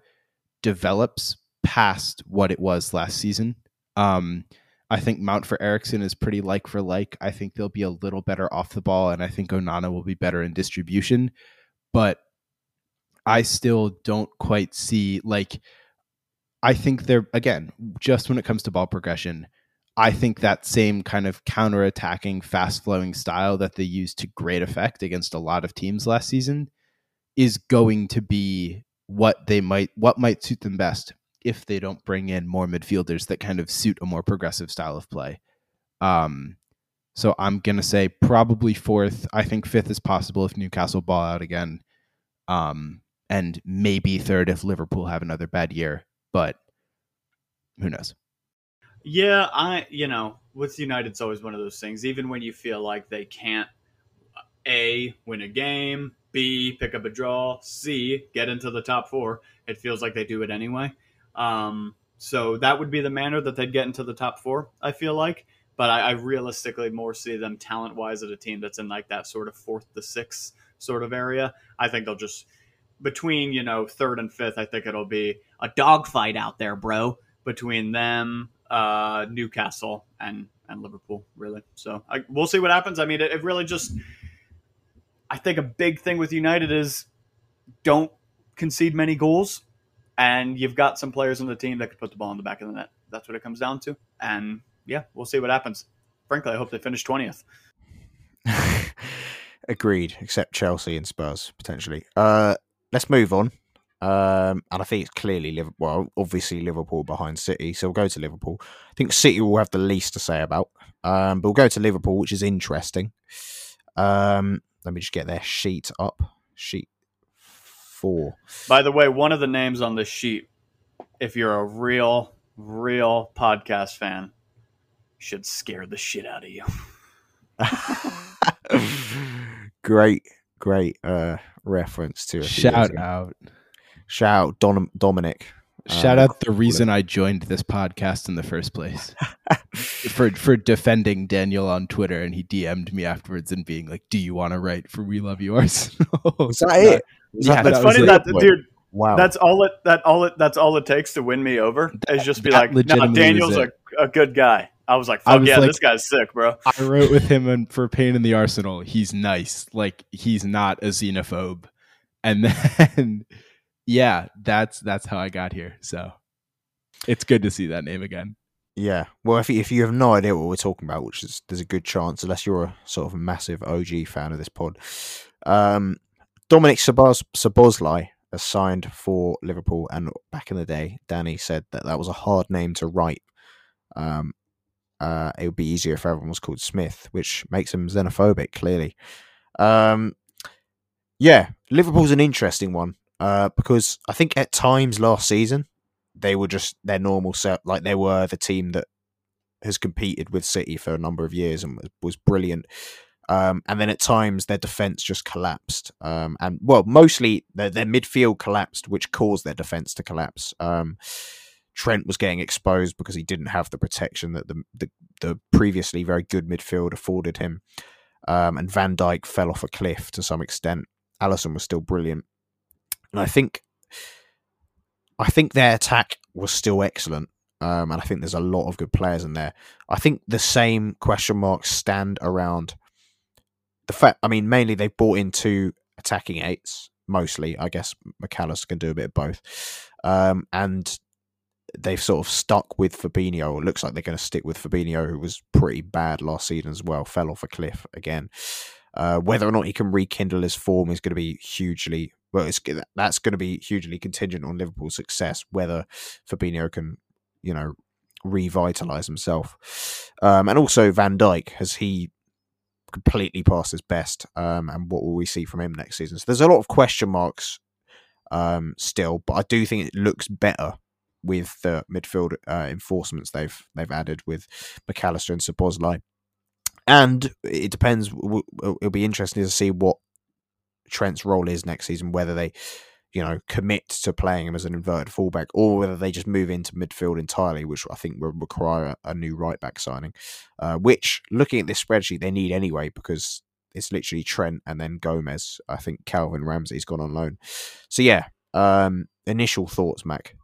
develops past what it was last season. Um, I think Mount for Eriksen is pretty like for like. I think they'll be a little better off the ball, and I think Onana will be better in distribution. But I still don't quite see like I think they're again just when it comes to ball progression. I think that same kind of counter-attacking, fast-flowing style that they used to great effect against a lot of teams last season is going to be what they might what might suit them best if they don't bring in more midfielders that kind of suit a more progressive style of play. Um, so I'm gonna say probably fourth. I think fifth is possible if Newcastle ball out again. Um, and maybe third if Liverpool have another bad year, but who knows? Yeah, I you know with United, it's always one of those things. Even when you feel like they can't, a win a game, b pick up a draw, c get into the top four, it feels like they do it anyway. Um, so that would be the manner that they'd get into the top four. I feel like, but I, I realistically more see them talent wise at a team that's in like that sort of fourth to sixth sort of area. I think they'll just between you know third and fifth. I think it'll be a dogfight out there, bro, between them, uh, Newcastle, and and Liverpool. Really, so I, we'll see what happens. I mean, it, it really just. I think a big thing with United is don't concede many goals, and you've got some players on the team that could put the ball in the back of the net. That's what it comes down to, and yeah, we'll see what happens. Frankly, I hope they finish twentieth. agreed. Except Chelsea and Spurs potentially. Uh, let's move on. Um, and I think it's clearly Liverpool. Well, obviously Liverpool behind City, so we'll go to Liverpool. I think City will have the least to say about, um, but we'll go to Liverpool, which is interesting. Um, let me just get their sheet up. Sheet four. By the way, one of the names on this sheet, if you're a real, real podcast fan, should scare the shit out of you. great, great uh, reference to a shout out. Shout out Don- Dominic. Shout um, out the reason I joined this podcast in the first place for for defending Daniel on Twitter, and he DM'd me afterwards and being like, "Do you want to write for We Love You Arsenal?" Is that it? yeah, that's funny that dude. Wow, that's all it. That all it. That's all it takes to win me over that, is just be like, "No, Daniel's a, a good guy." I was like, "Fuck was yeah, like, this guy's sick, bro." I wrote with him and for Pain in the Arsenal. He's nice. Like he's not a xenophobe. And then yeah, that's that's how I got here. So it's good to see that name again. Yeah. Well, if you, if you have no idea what we're talking about, which is there's a good chance, unless you're a sort of a massive OG fan of this pod, um, Dominik Sabos- Szoboszlai has signed for Liverpool, and back in the day, Danny said that that was a hard name to write. Um, uh, it would be easier if everyone was called Smith, which makes him xenophobic, clearly. Um, yeah, Liverpool's an interesting one uh, because I think at times last season they were just their normal set, like they were the team that has competed with City for a number of years and was, was brilliant. Um, and then at times their defense just collapsed. Um, and well, mostly their, their midfield collapsed, which caused their defense to collapse. Um, Trent was getting exposed because he didn't have the protection that the the, the previously very good midfield afforded him. Um, and Van Dijk fell off a cliff to some extent. Alisson was still brilliant, and I think I think their attack was still excellent. Um, and I think there's a lot of good players in there. I think the same question marks stand around the fact. I mean, mainly they've brought in two attacking eights. Mostly, I guess Mac Allister can do a bit of both. Um, and they've sort of stuck with Fabinho. It looks like they're going to stick with Fabinho, who was pretty bad last season as well. Fell off a cliff again. Uh, whether or not he can rekindle his form is going to be hugely well. That's going to be hugely contingent on Liverpool's success. Whether Fabinho can, you know, revitalize himself, um, and also Van Dijk has he completely passed his best, um, and what will we see from him next season? So there's a lot of question marks um, still, but I do think it looks better with the midfield uh, enforcements they've they've added with Mac Allister and Szoboszlai and it depends. It'll be interesting to see what Trent's role is next season. Whether they, you know, commit to playing him as an inverted fullback, or whether they just move into midfield entirely, which I think will require a, new right back signing. Uh, which, looking at this spreadsheet, they need anyway because it's literally Trent and then Gomez. I think Calvin Ramsey's gone on loan. So yeah, um, initial thoughts, Mac.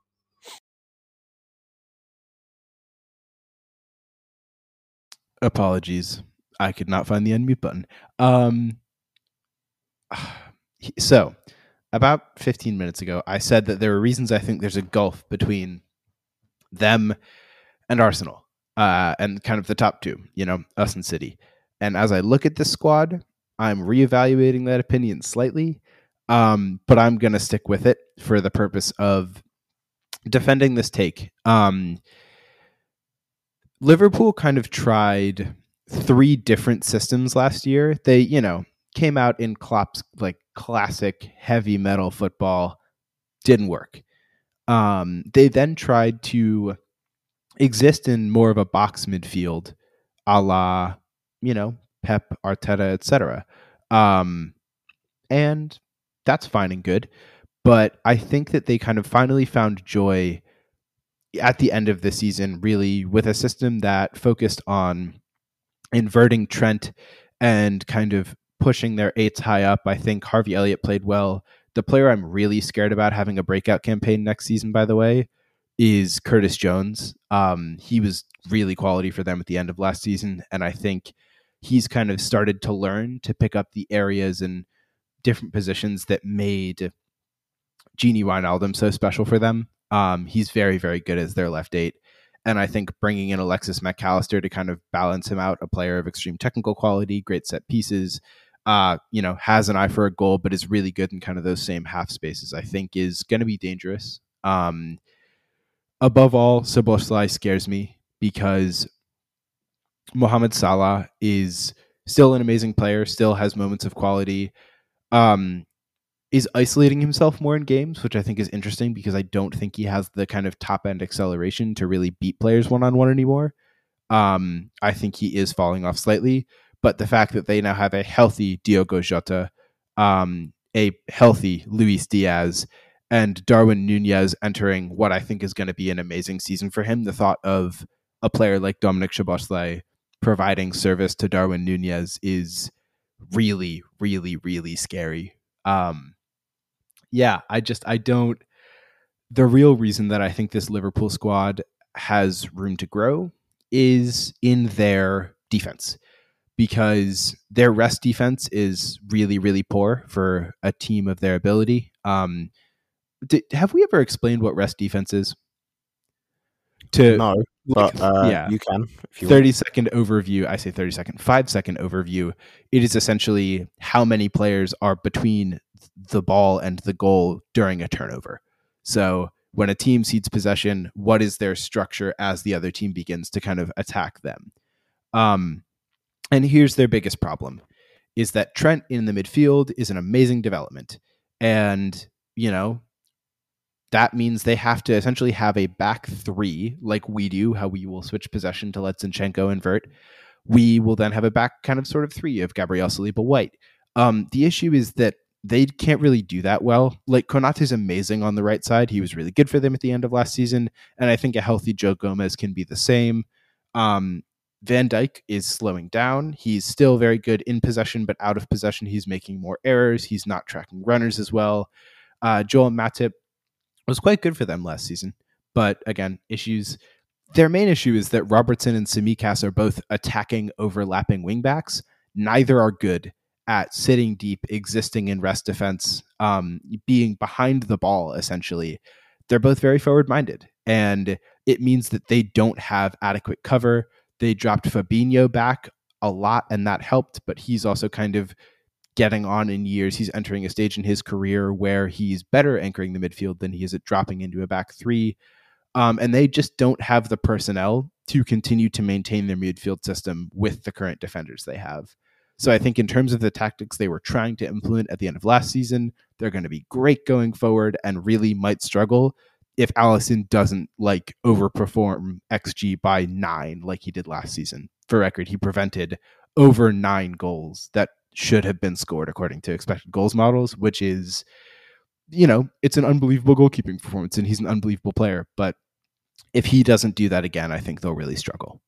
Apologies. I could not find the unmute button. Um, so, about 15 minutes ago, I said that there are reasons I think there's a gulf between them and Arsenal, uh, and kind of the top two, you know, us and City. And as I look at this squad, I'm reevaluating that opinion slightly, um, but I'm going to stick with it for the purpose of defending this take. Um, Liverpool kind of tried three different systems last year. They, you know, came out in Klopp's like classic heavy metal football, didn't work. Um, they then tried to exist in more of a box midfield, a la, you know, Pep, Arteta, etc. Um, and that's fine and good. But I think that they kind of finally found joy at the end of the season, really, with a system that focused on inverting Trent and kind of pushing their eights high up. I think Harvey Elliott played well. The player I'm really scared about having a breakout campaign next season, by the way, is Curtis Jones. Um, he was really quality for them at the end of last season, and I think he's kind of started to learn to pick up the areas and different positions that made Gini Wijnaldum so special for them. Um, he's very, very good as their left eight. And I think bringing in Alexis Mac Allister to kind of balance him out, a player of extreme technical quality, great set pieces, uh, you know, has an eye for a goal, but is really good in kind of those same half spaces, I think is going to be dangerous. Um, above all, Szoboszlai scares me because Mohamed Salah is still an amazing player, still has moments of quality. Um, is isolating himself more in games, which I think is interesting because I don't think he has the kind of top end acceleration to really beat players one on one anymore. Um, I think he is falling off slightly, but the fact that they now have a healthy Diogo Jota, um, a healthy Luis Diaz, and Darwin Nunez entering what I think is going to be an amazing season for him. The thought of a player like Dominik Szoboszlai providing service to Darwin Nunez is really, really, really scary. Um, yeah, I just I don't. The real reason that I think this Liverpool squad has room to grow is in their defense because their rest defense is really really poor for a team of their ability. Um, did, have we ever explained what rest defense is? To no, like, but uh, yeah, you can. You 30 want. second overview. I say 30 second, five second overview. It is essentially how many players are between the ball and the goal during a turnover. So when a team cedes possession, what is their structure as the other team begins to kind of attack them? Um, and here's their biggest problem is that Trent in the midfield is an amazing development. And, you know, that means they have to essentially have a back three, like we do, how we will switch possession to let Zinchenko invert. We will then have a back kind of sort of three of Gabriel Saliba White. Um, the issue is that they can't really do that well. Like Konate is amazing on the right side. He was really good for them at the end of last season, and I think a healthy Joe Gomez can be the same. Um, Van Dijk is slowing down. He's still very good in possession, but out of possession, he's making more errors. He's not tracking runners as well. Uh, Joel Matip was quite good for them last season, but again, issues. Their main issue is that Robertson and Tsimikas are both attacking, overlapping wingbacks. Neither are good at sitting deep, existing in rest defense, um, being behind the ball, essentially. They're both very forward minded. And it means that they don't have adequate cover. They dropped Fabinho back a lot, and that helped, but he's also kind of getting on in years. He's entering a stage in his career where he's better anchoring the midfield than he is at dropping into a back three. Um, and they just don't have the personnel to continue to maintain their midfield system with the current defenders they have. So I think in terms of the tactics they were trying to implement at the end of last season, they're going to be great going forward and really might struggle if Alisson doesn't like overperform XG by nine like he did last season. For record, he prevented over nine goals that should have been scored according to expected goals models, which is, you know, it's an unbelievable goalkeeping performance and he's an unbelievable player. But if he doesn't do that again, I think they'll really struggle.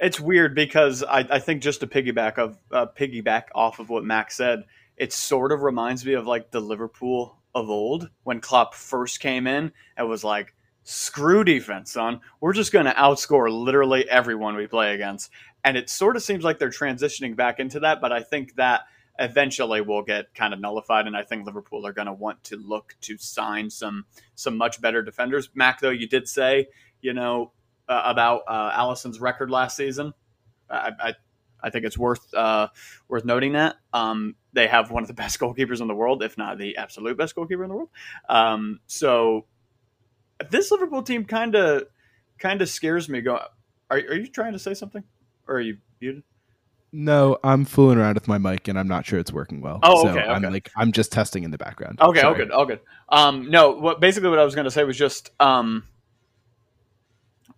It's weird because I, I think just to piggyback of uh, piggyback off of what Mac said, it sort of reminds me of like the Liverpool of old when Klopp first came in and was like, "Screw defense, son. We're just going to outscore literally everyone we play against." And it sort of seems like they're transitioning back into that, but I think that eventually will get kind of nullified and I think Liverpool are going to want to look to sign some some much better defenders. Mac though you did say, you know, uh, about uh, Alisson's record last season. I, I, I think it's worth uh, worth noting that um, they have one of the best goalkeepers in the world, if not the absolute best goalkeeper in the world. Um, so this Liverpool team kind of kind of scares me. Go, are, are you trying to say something, or are you muted? No, I'm fooling around with my mic and I'm not sure it's working well. Oh, okay. So okay. I'm like I'm just testing in the background. Okay, all good, all good. Um, no, what basically what I was going to say was just um,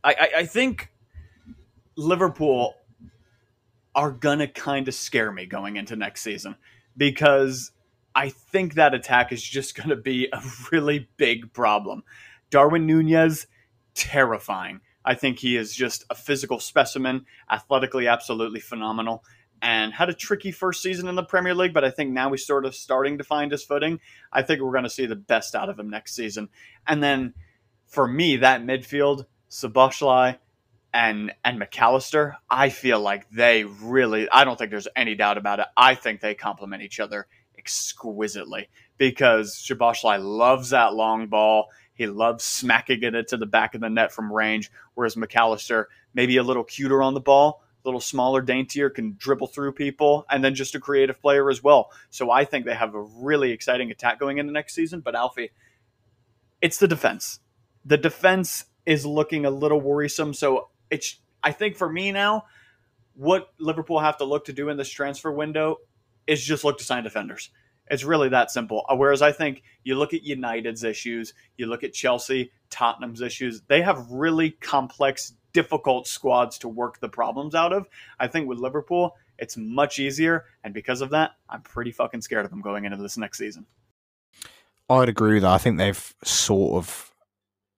I, I, I think Liverpool are gonna kind of scare me going into next season because I think that attack is just gonna be a really big problem. Darwin Nunez, terrifying. I think he is just a physical specimen, athletically absolutely phenomenal, and had a tricky first season in the Premier League, but I think now he's sort of starting to find his footing. I think we're going to see the best out of him next season. And then for me, that midfield, Szoboszlai, and and Mac Allister, I feel like they really I don't think there's any doubt about it. I think they complement each other exquisitely because Szoboszlai loves that long ball. He loves smacking it into the back of the net from range, whereas Mac Allister maybe a little cuter on the ball, a little smaller, daintier, can dribble through people, and then just a creative player as well. So I think they have a really exciting attack going into next season. But Alfie, it's the defense. The defense is looking a little worrisome. So it's I think for me now, what Liverpool have to look to do in this transfer window is just look to sign defenders. It's really that simple. Uh, whereas I think you look at United's issues, you look at Chelsea, Tottenham's issues, they have really complex, difficult squads to work the problems out of. I think with Liverpool, it's much easier. And because of that, I'm pretty fucking scared of them going into this next season. I'd agree with that. I think they've sort of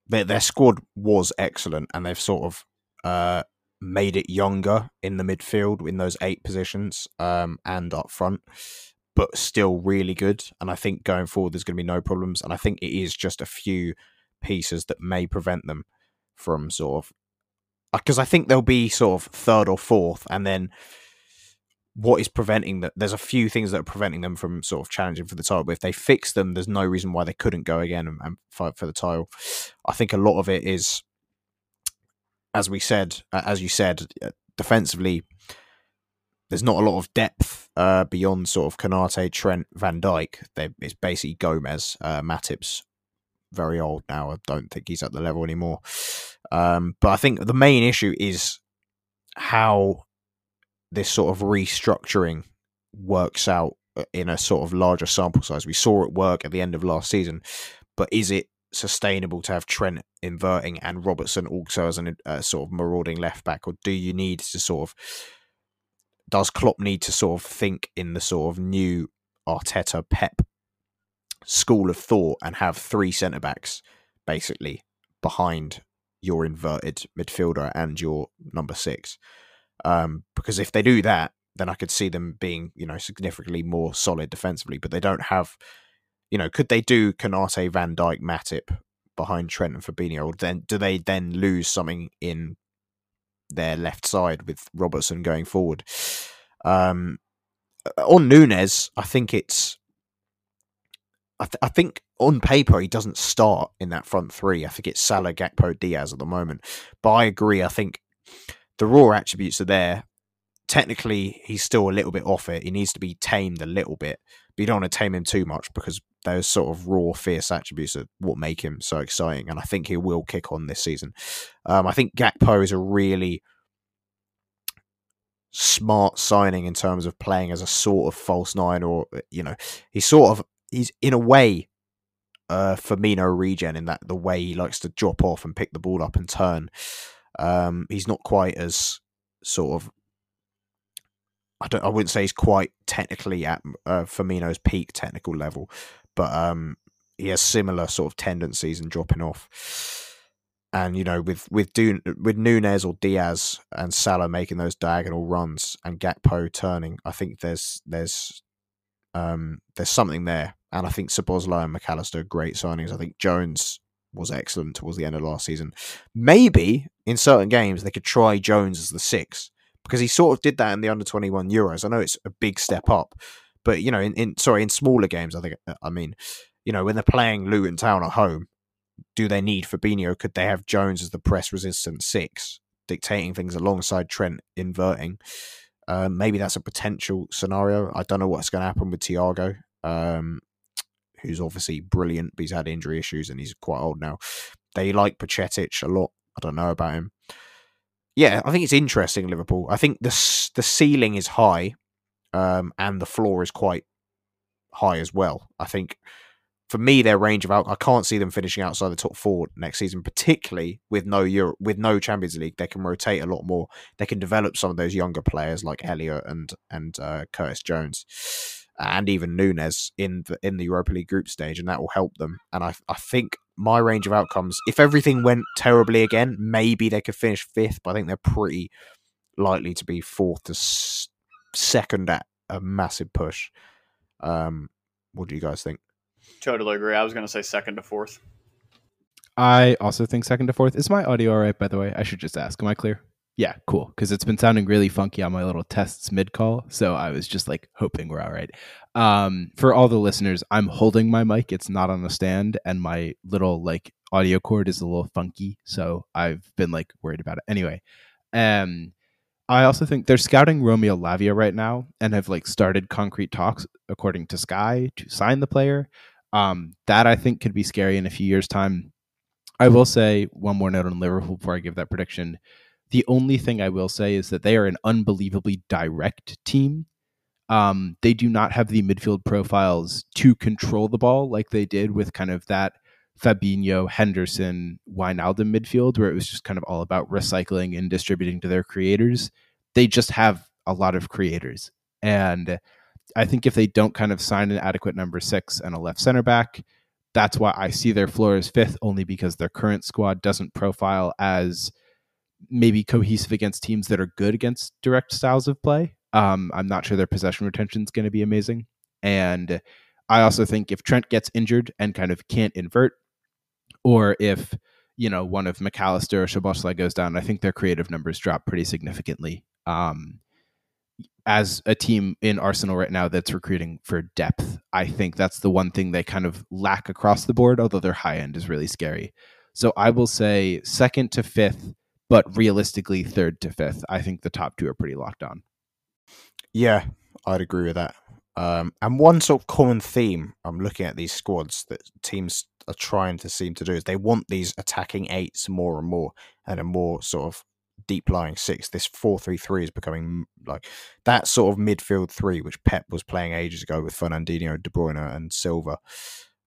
their, their squad was excellent and they've sort of uh, made it younger in the midfield in those eight positions um, and up front, but still really good. And I think going forward, there's going to be no problems. And I think it is just a few pieces that may prevent them from sort of because I think they'll be sort of third or fourth, and then what is preventing that? There's a few things that are preventing them from sort of challenging for the title. But if they fix them, there's no reason why they couldn't go again and, and fight for the title. I think a lot of it is as we said, as you said, uh, defensively, there's not a lot of depth uh, beyond sort of Konate, Trent, Van Dijk. it's basically Gomez, uh, Matip's very old now. I don't think he's at the level anymore. Um, but I think the main issue is how this sort of restructuring works out uh, in a sort of larger sample size. We saw it work at the end of last season, but is it sustainable to have Trent inverting and Robertson also as a uh, sort of marauding left back, or do you need to sort of does Klopp need to sort of think in the sort of new Arteta Pep school of thought and have three centre backs basically behind your inverted midfielder and your number six? Um, because if they do that, then I could see them being, you know, significantly more solid defensively. But they don't have you know, could they do Konate, Van Dijk, Matip behind Trent and Fabinho? Or then do they then lose something in their left side with Robertson going forward? Um, on Nunez, I think it's. I, th- I think on paper he doesn't start in that front three. I think it's Salah, Gakpo, Diaz at the moment. But I agree. I think the raw attributes are there. Technically, he's still a little bit off it. He needs to be tamed a little bit, but you don't want to tame him too much because those sort of raw, fierce attributes are what make him so exciting. And I think he will kick on this season. Um, I think Gakpo is a really smart signing in terms of playing as a sort of false nine, or you know, he's sort of he's in a way uh, Firmino regen in that the way he likes to drop off and pick the ball up and turn. Um, he's not quite as sort of I don't I wouldn't say he's quite technically at uh, Firmino's peak technical level, but um, he has similar sort of tendencies and dropping off. And you know, with with Dun- with Nunez or Diaz and Salah making those diagonal runs and Gakpo turning, I think there's there's um, there's something there. And I think Szoboszlai and Mac Allister are great signings. I think Jones was excellent towards the end of last season. Maybe in certain games they could try Jones as the six because he sort of did that in the under twenty one Euros. I know it's a big step up, but you know, in, in sorry, in smaller games, I think uh, I mean, you know, when they're playing Luton Town at home, do they need Fabinho? Could they have Jones as the press resistant six, dictating things alongside Trent inverting? Um, maybe that's a potential scenario. I don't know what's going to happen with Thiago. um, who's obviously brilliant, but he's had injury issues and he's quite old now. They like Bajcetic a lot. I don't know about him. Yeah, I think it's interesting, Liverpool. I think the the ceiling is high, um, and the floor is quite high as well. I think for me, their range of out, I can't see them finishing outside the top four next season, particularly with no Euro, with no Champions League. They can rotate a lot more. They can develop some of those younger players like Elliott and and uh, Curtis Jones, and even Nunez in the in the Europa League group stage, and that will help them. And I I think my range of outcomes, if everything went terribly again, maybe they could finish fifth, but I think they're pretty likely to be fourth to second at a massive push. Um, what do you guys think? Totally agree. I was going to say second to fourth. I also think second to fourth. Is my audio all right, by the way? I should just ask. Am I clear? Yeah, cool. Because it's been sounding really funky on my little tests mid call. So I was just like hoping we're all right. Um, for all the listeners, I'm holding my mic. It's not on a stand, and my little like audio cord is a little funky. So I've been like worried about it. Anyway, um, I also think they're scouting Romeo Lavia right now and have like started concrete talks, according to Sky, to sign the player. Um, that I think could be scary in a few years' time. I will say one more note on Liverpool before I give that prediction. The only thing I will say is that they are an unbelievably direct team. Um, they do not have the midfield profiles to control the ball like they did with kind of that Fabinho, Henderson, Wijnaldum midfield, where it was just kind of all about recycling and distributing to their creators. They just have a lot of creators. And I think if they don't kind of sign an adequate number six and a left center back, that's why I see their floor as fifth, only because their current squad doesn't profile as maybe cohesive against teams that are good against direct styles of play. Um, I'm not sure their possession retention is going to be amazing. And I also think if Trent gets injured and kind of can't invert, or if you know one of Mac Allister or Szoboszlai goes down, I think their creative numbers drop pretty significantly. Um, as a team in Arsenal right now that's recruiting for depth, I think that's the one thing they kind of lack across the board, although their high end is really scary. So I will say second to fifth, but realistically third to fifth. I think the top two are pretty locked on. Yeah, I'd agree with that. Um, and one sort of common theme I'm looking at these squads that teams are trying to seem to do is they want these attacking eights more and more and a more sort of deep lying six. This four three three is becoming like that sort of midfield three, which Pep was playing ages ago with Fernandinho, De Bruyne, and Silva.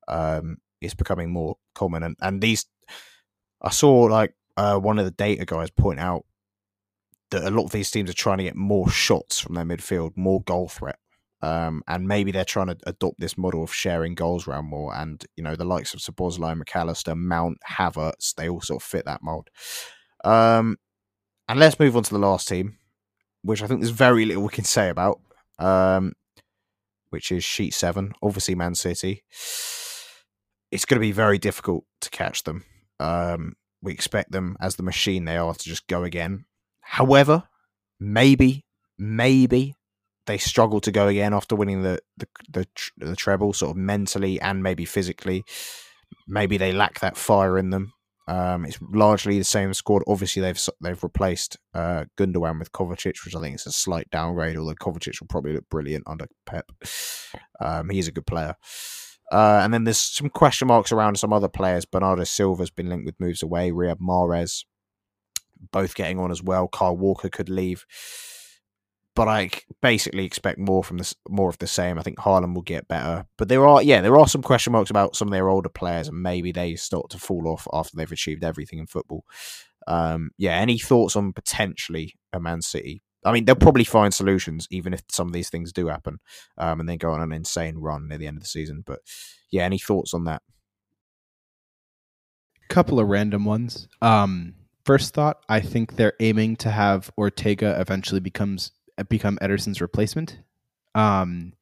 Um, is becoming more common, and and these I saw like uh, one of the data guys point out that a lot of these teams are trying to get more shots from their midfield, more goal threat. Um, and maybe they're trying to adopt this model of sharing goals around more. And you know, the likes of Szoboszlai, Mac Allister, Mount, Havertz, they all sort of fit that mold. Um, and let's move on to the last team, which I think there's very little we can say about, um, which is Sheet 7, obviously Man City. It's going to be very difficult to catch them. Um, we expect them, as the machine they are, to just go again. However, maybe, maybe they struggle to go again after winning the, the the, the treble, sort of mentally and maybe physically. Maybe they lack that fire in them. Um, it's largely the same squad. Obviously, they've they've replaced uh, Gundogan with Kovacic, which I think is a slight downgrade. Although Kovacic will probably look brilliant under Pep. Um, he's a good player. Uh, and then there's some question marks around some other players. Bernardo Silva's been linked with moves away. Riyad Mahrez, both getting on as well. Kyle Walker could leave but I basically expect more from this, more of the same. I think Haaland will get better, but there are, yeah, there are some question marks about some of their older players, and maybe they start to fall off after they've achieved everything in football. Um, yeah, any thoughts on potentially a Man City? I mean, they'll probably find solutions, even if some of these things do happen, um, and then go on an insane run near the end of the season. But yeah, any thoughts on that? Couple of random ones. Um, first thought, I think they're aiming to have Ortega eventually becomes become Ederson's replacement. Um,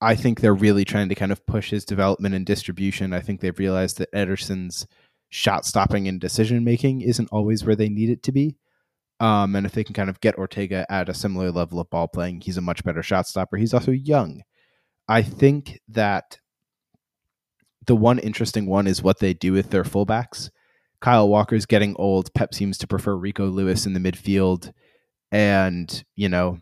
I think they're really trying to kind of push his development and distribution. I think they've realized that Ederson's shot stopping and decision making isn't always where they need it to be. Um, and if they can kind of get Ortega at a similar level of ball playing, he's a much better shot stopper. He's also young. I think that the one interesting one is what they do with their fullbacks. Kyle Walker's getting old. Pep seems to prefer Rico Lewis in the midfield and you know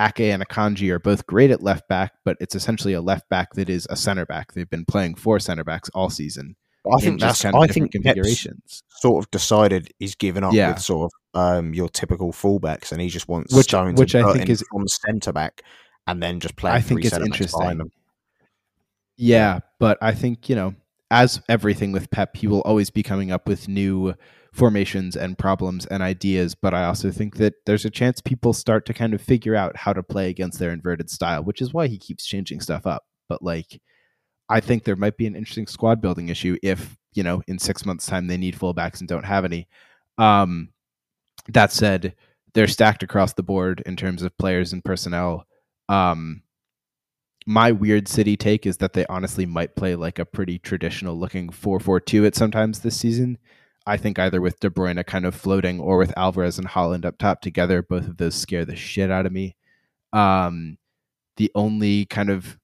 Ake and Akanji are both great at left back, but it's essentially a left back that is a center back. They've been playing four center backs all season. I think that's kind of I think configurations. Sort of decided he's given up yeah. with sort of um, your typical fullbacks, and he just wants which, which I think is from centre back, and then just play. I think it's interesting. Yeah, but I think you know, as everything with Pep, he will always be coming up with new formations and problems and ideas, but I also think that there's a chance people start to kind of figure out how to play against their inverted style, which is why he keeps changing stuff up. But like, I think there might be an interesting squad building issue if, you know, in six months' time they need fullbacks and don't have any. Um, that said, they're stacked across the board in terms of players and personnel. Um, my weird city take is that they honestly might play like a pretty traditional looking 4-4-2 at sometimes this season I think either with De Bruyne kind of floating or with Alvarez and Haaland up top together, both of those scare the shit out of me. Um, the only kind of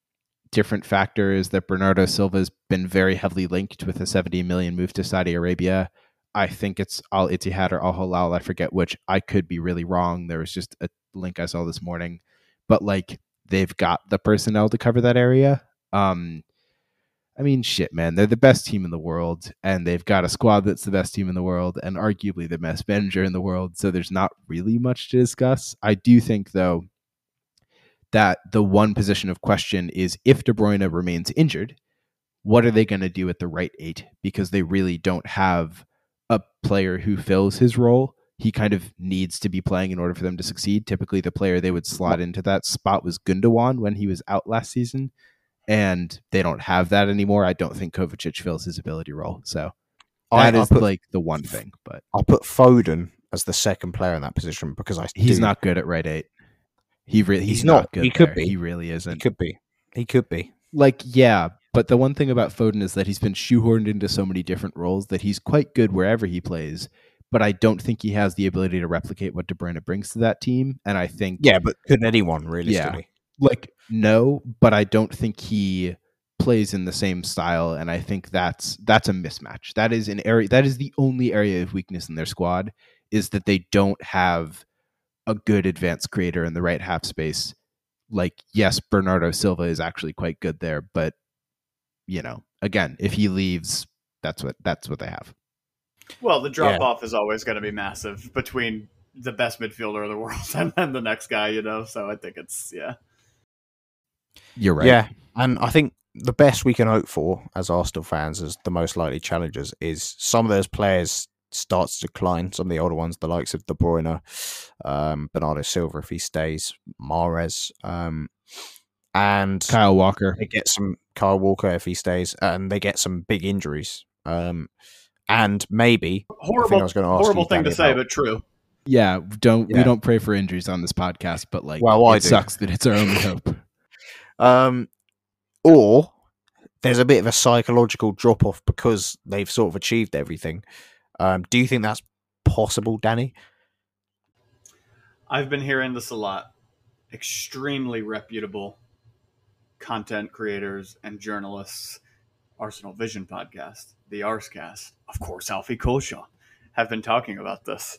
different factor is that Bernardo Silva has been very heavily linked with a 70 million move to Saudi Arabia. I think it's Al Ittihad or Al Hilal. I forget which. I could be really wrong. There was just a link I saw this morning, but like they've got the personnel to cover that area. Um, I mean, shit, man, they're the best team in the world, and they've got a squad that's the best team in the world, and arguably the best manager in the world. So there's not really much to discuss. I do think, though, that the one position of question is if De Bruyne remains injured, what are they going to do at the right eight? Because they really don't have a player who fills his role. He kind of needs to be playing in order for them to succeed. Typically, the player they would slot into that spot was Gundogan when he was out last season, and they don't have that anymore. I don't think Kovacic fills his ability role. So that I, is put, like the one thing. But I'll put Foden as the second player in that position because I he's do. not good at right eight. He really he's, he's not, not, good. He could there. be. He really isn't. He could be. He could be. Like yeah, but the one thing about Foden is that he's been shoehorned into so many different roles that he's quite good wherever he plays. But I don't think he has the ability to replicate what De Bruyne brings to that team. And I think yeah, but could anyone realistically? Yeah, like no, but I don't think he plays in the same style. And I think that's that's a mismatch. That is an area. That is the only area of weakness in their squad is that they don't have a good advanced creator in the right half space. Like yes, Bernardo Silva is actually quite good there, but you know, again, if he leaves, that's what that's what they have. Well, the drop yeah. off is always going to be massive between the best midfielder of the world and then the next guy, you know. So I think it's yeah. You're right. Yeah, and I think the best we can hope for as Arsenal fans, as the most likely challengers, is some of those players start to decline. Some of the older ones, the likes of De Bruyne, um, Bernardo Silva, if he stays, Mahrez, um, and Kyle Walker. They get some Kyle Walker if he stays, and they get some big injuries. Um, and maybe horrible, horrible thing to say, about, but true. Yeah, don't yeah. we don't pray for injuries on this podcast, but like, well, it sucks that it's our only hope. Um, or there's a bit of a psychological drop off because they've sort of achieved everything. Um, do you think that's possible, Danny? I've been hearing this a lot. Extremely reputable content creators and journalists, Arsenal Vision podcast, the Arscast, of course, Alfie Culshaw, have been talking about this.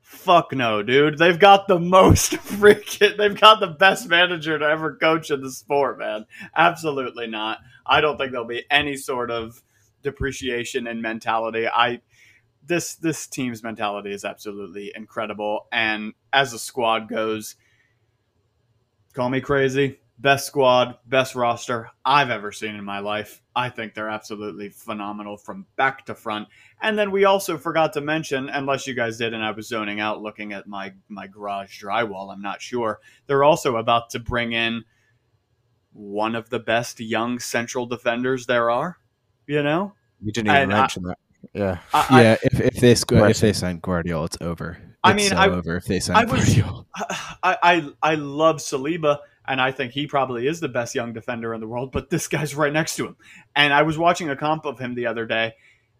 Fuck no, dude. They've got the most freaking. They've got the best manager to ever coach in the sport, man. Absolutely not. I don't think there'll be any sort of depreciation and mentality. I this this team's mentality is absolutely incredible, and as a squad goes, call me crazy best squad, best roster I've ever seen in my life. I think they're absolutely phenomenal from back to front. And then we also forgot to mention, unless you guys did, and I was zoning out looking at my my garage drywall, I'm not sure. They're also about to bring in one of the best young central defenders there are. You know, you didn't even and mention I, that. Yeah, I, yeah. If if they sc- if they sign Gvardiol, it's over. It's I mean, so I, over if they sign I was, Gvardiol. I, I I love Saliba and I think he probably is the best young defender in the world, but this guy's right next to him. And I was watching a comp of him the other day,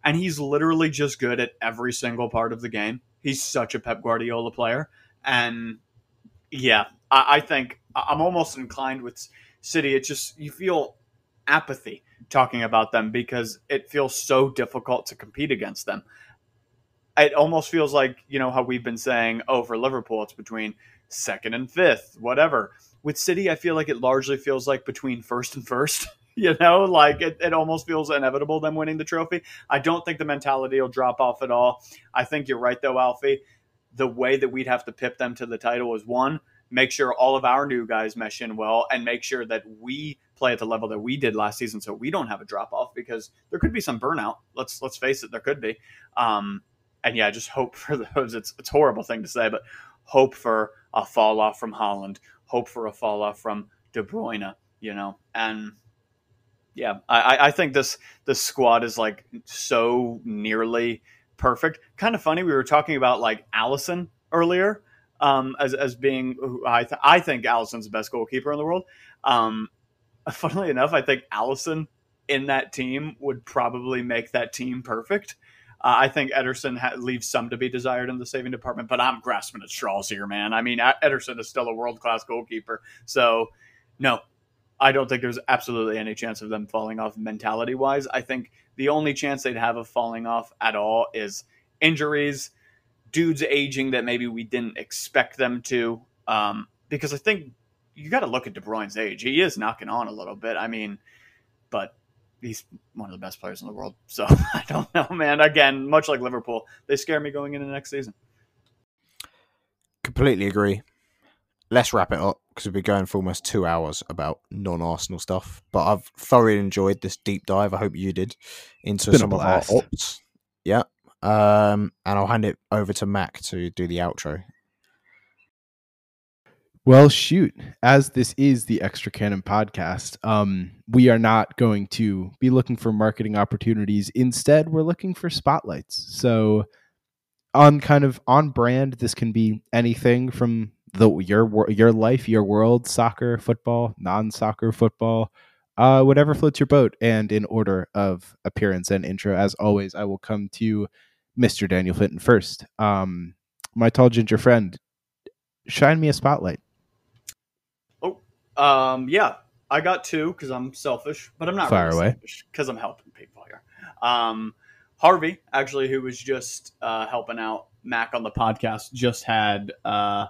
and he's literally just good at every single part of the game. He's such a Pep Guardiola player. And yeah, I, I think I'm almost inclined with City. It's just, you feel apathy talking about them because it feels so difficult to compete against them. It almost feels like, you know, how we've been saying, oh, for Liverpool, it's between second and fifth, whatever with City, I feel like it largely feels like between first and first. You know, like it, it almost feels inevitable them winning the trophy. I don't think the mentality will drop off at all. I think you're right, though, Alfie. The way that we'd have to pip them to the title is one, make sure all of our new guys mesh in well, and make sure that we play at the level that we did last season, so we don't have a drop off because there could be some burnout. Let's let's face it, there could be. Um, and yeah, just hope for those. It's it's horrible thing to say, but hope for a fall off from Haaland. hope for a fall off from De Bruyne, you know, and yeah, I, I think this this squad is like so nearly perfect. Kind of funny. We were talking about like Alisson earlier um, as as being I th- I think Alisson's the best goalkeeper in the world. Um, funnily enough, I think Allison in that team would probably make that team perfect. Uh, I think Ederson ha- leaves some to be desired in the saving department, but I'm grasping at straws here, man. I mean, Ederson is still a world class goalkeeper. So, no, I don't think there's absolutely any chance of them falling off mentality wise. I think the only chance they'd have of falling off at all is injuries, dudes aging that maybe we didn't expect them to. Um, because I think you got to look at De Bruyne's age. He is knocking on a little bit. I mean, but he's one of the best players in the world. So I don't know, man. Again, much like Liverpool, they scare me going into next season. Completely agree. Let's wrap it up because we've been going for almost two hours about non-Arsenal stuff. But I've thoroughly enjoyed this deep dive. I hope you did into some of our ops. Yeah. Um, and I'll hand it over to Mac to do the outro. Well, shoot. As this is the Extra Cannon podcast, um, we are not going to be looking for marketing opportunities. Instead, we're looking for spotlights. So, on kind of on brand, this can be anything from the your your life, your world, soccer, football, non-soccer football, uh, whatever floats your boat. And in order of appearance and intro, as always, I will come to Mr. Daniel Finton first. Um, my tall ginger friend, shine me a spotlight. Oh, um, yeah, I got two because I'm selfish, but I'm not Fire really away. because I'm helping people here. Um, Harvey, actually, who was just uh, helping out Mac on the podcast, just had uh,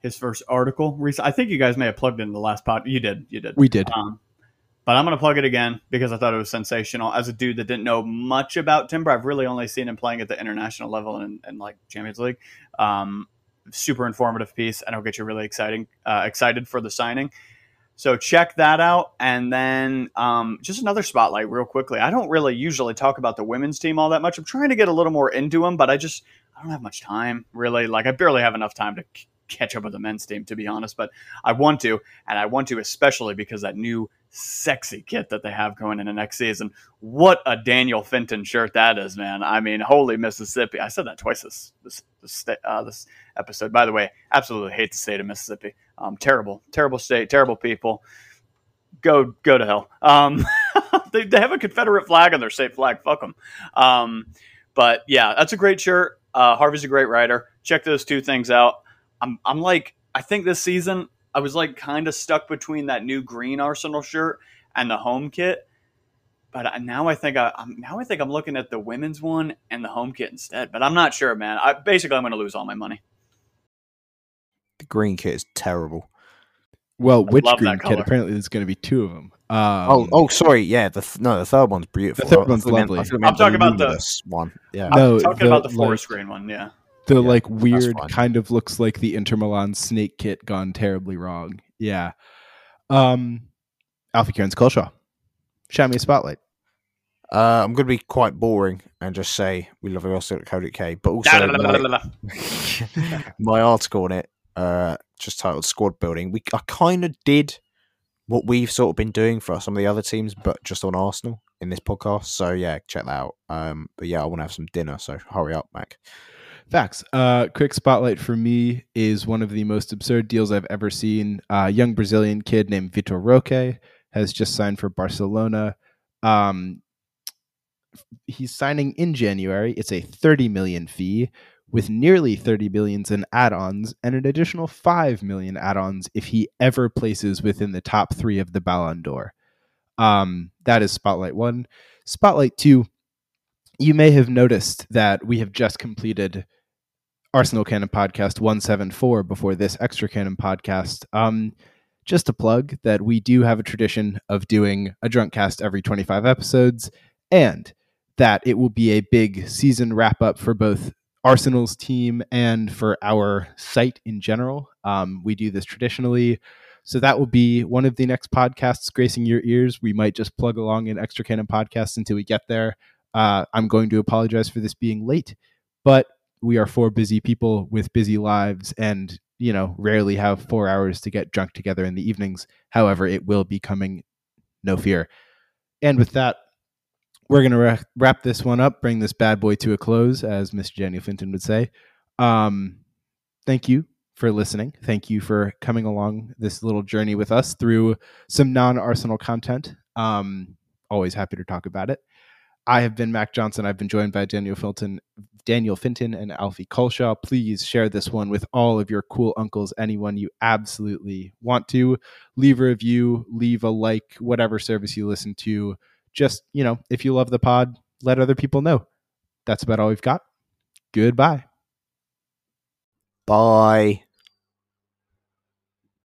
his first article. Recent. I think you guys may have plugged in the last pod. You did. You did. We did. Um, but I'm going to plug it again because I thought it was sensational. As a dude that didn't know much about Timber, I've really only seen him playing at the international level and, and like Champions League. Um, super informative piece, and it'll get you really exciting, uh, excited for the signing. So check that out. And then um, just another spotlight, real quickly. I don't really usually talk about the women's team all that much. I'm trying to get a little more into them, but I just I don't have much time, really. Like I barely have enough time to catch up with the men's team, to be honest. But I want to, and I want to especially because that new sexy kit that they have going into next season. What a Daniel Finton shirt that is, man! I mean, holy Mississippi! I said that twice this this this, uh, this episode. By the way, absolutely hate the state of Mississippi. Um, terrible, terrible state, terrible people. Go go to hell. Um, they, they have a Confederate flag on their state flag. Fuck them. Um, but yeah, that's a great shirt. Uh, Harvey's a great writer. Check those two things out. I'm I'm like I think this season I was like kind of stuck between that new green Arsenal shirt and the home kit. But now I think I, am now I think I'm looking at the women's one and the home kit instead. But I'm not sure, man. I basically I'm going to lose all my money. The green kit is terrible. Well, which green kit? Apparently, there's going to be two of them. Um, oh, oh, sorry. Yeah, the th- no, the third one's beautiful. The third one's lovely. I'm talking about the one. Yeah, I'm talking the, about the forest like, green one. Yeah, the yeah, like weird kind of looks like the Inter Milan snake kit gone terribly wrong. Yeah. Um, Alfie Cairns Culshaw, shout me a spotlight. Uh, I'm going to be quite boring and just say we love you also at Code but also my, my article on it, uh, just titled "Squad Building." We I kind of did what we've sort of been doing for some of the other teams, but just on Arsenal in this podcast. So yeah, check that out. Um, but yeah, I want to have some dinner, so hurry up, Mac. Facts. Uh, quick spotlight for me is one of the most absurd deals I've ever seen. A uh, young Brazilian kid named Vitor Roque has just signed for Barcelona. Um, he's signing in January. It's a 30 million fee with nearly 30 billions in add-ons and an additional 5 million add-ons if he ever places within the top 3 of the Ballon d'Or. Um, that is spotlight 1. Spotlight 2. You may have noticed that we have just completed Arsenal Cannon Podcast 174 before this Extra Cannon podcast. Um, just a plug that we do have a tradition of doing a drunk cast every 25 episodes, and that it will be a big season wrap up for both Arsenal's team and for our site in general. Um, we do this traditionally. So that will be one of the next podcasts gracing your ears. We might just plug along in extra cannon podcast until we get there. Uh, I'm going to apologize for this being late, but we are four busy people with busy lives and you know rarely have four hours to get drunk together in the evenings. However it will be coming. No fear. And with that we're going to ra- wrap this one up bring this bad boy to a close as mr jenny finton would say. Um, thank you for listening. Thank you for coming along this little journey with us through some non-arsenal content. Um, always happy to talk about it I have been Mac Johnson. I've been joined by Daniel Filton. Daniel Finton and Alfie Culshaw. Please share this one with all of your cool uncles, anyone you absolutely want to. Leave a review, leave a like, whatever service you listen to. Just, you know, if you love the pod, let other people know. That's about all we've got. Goodbye. Bye.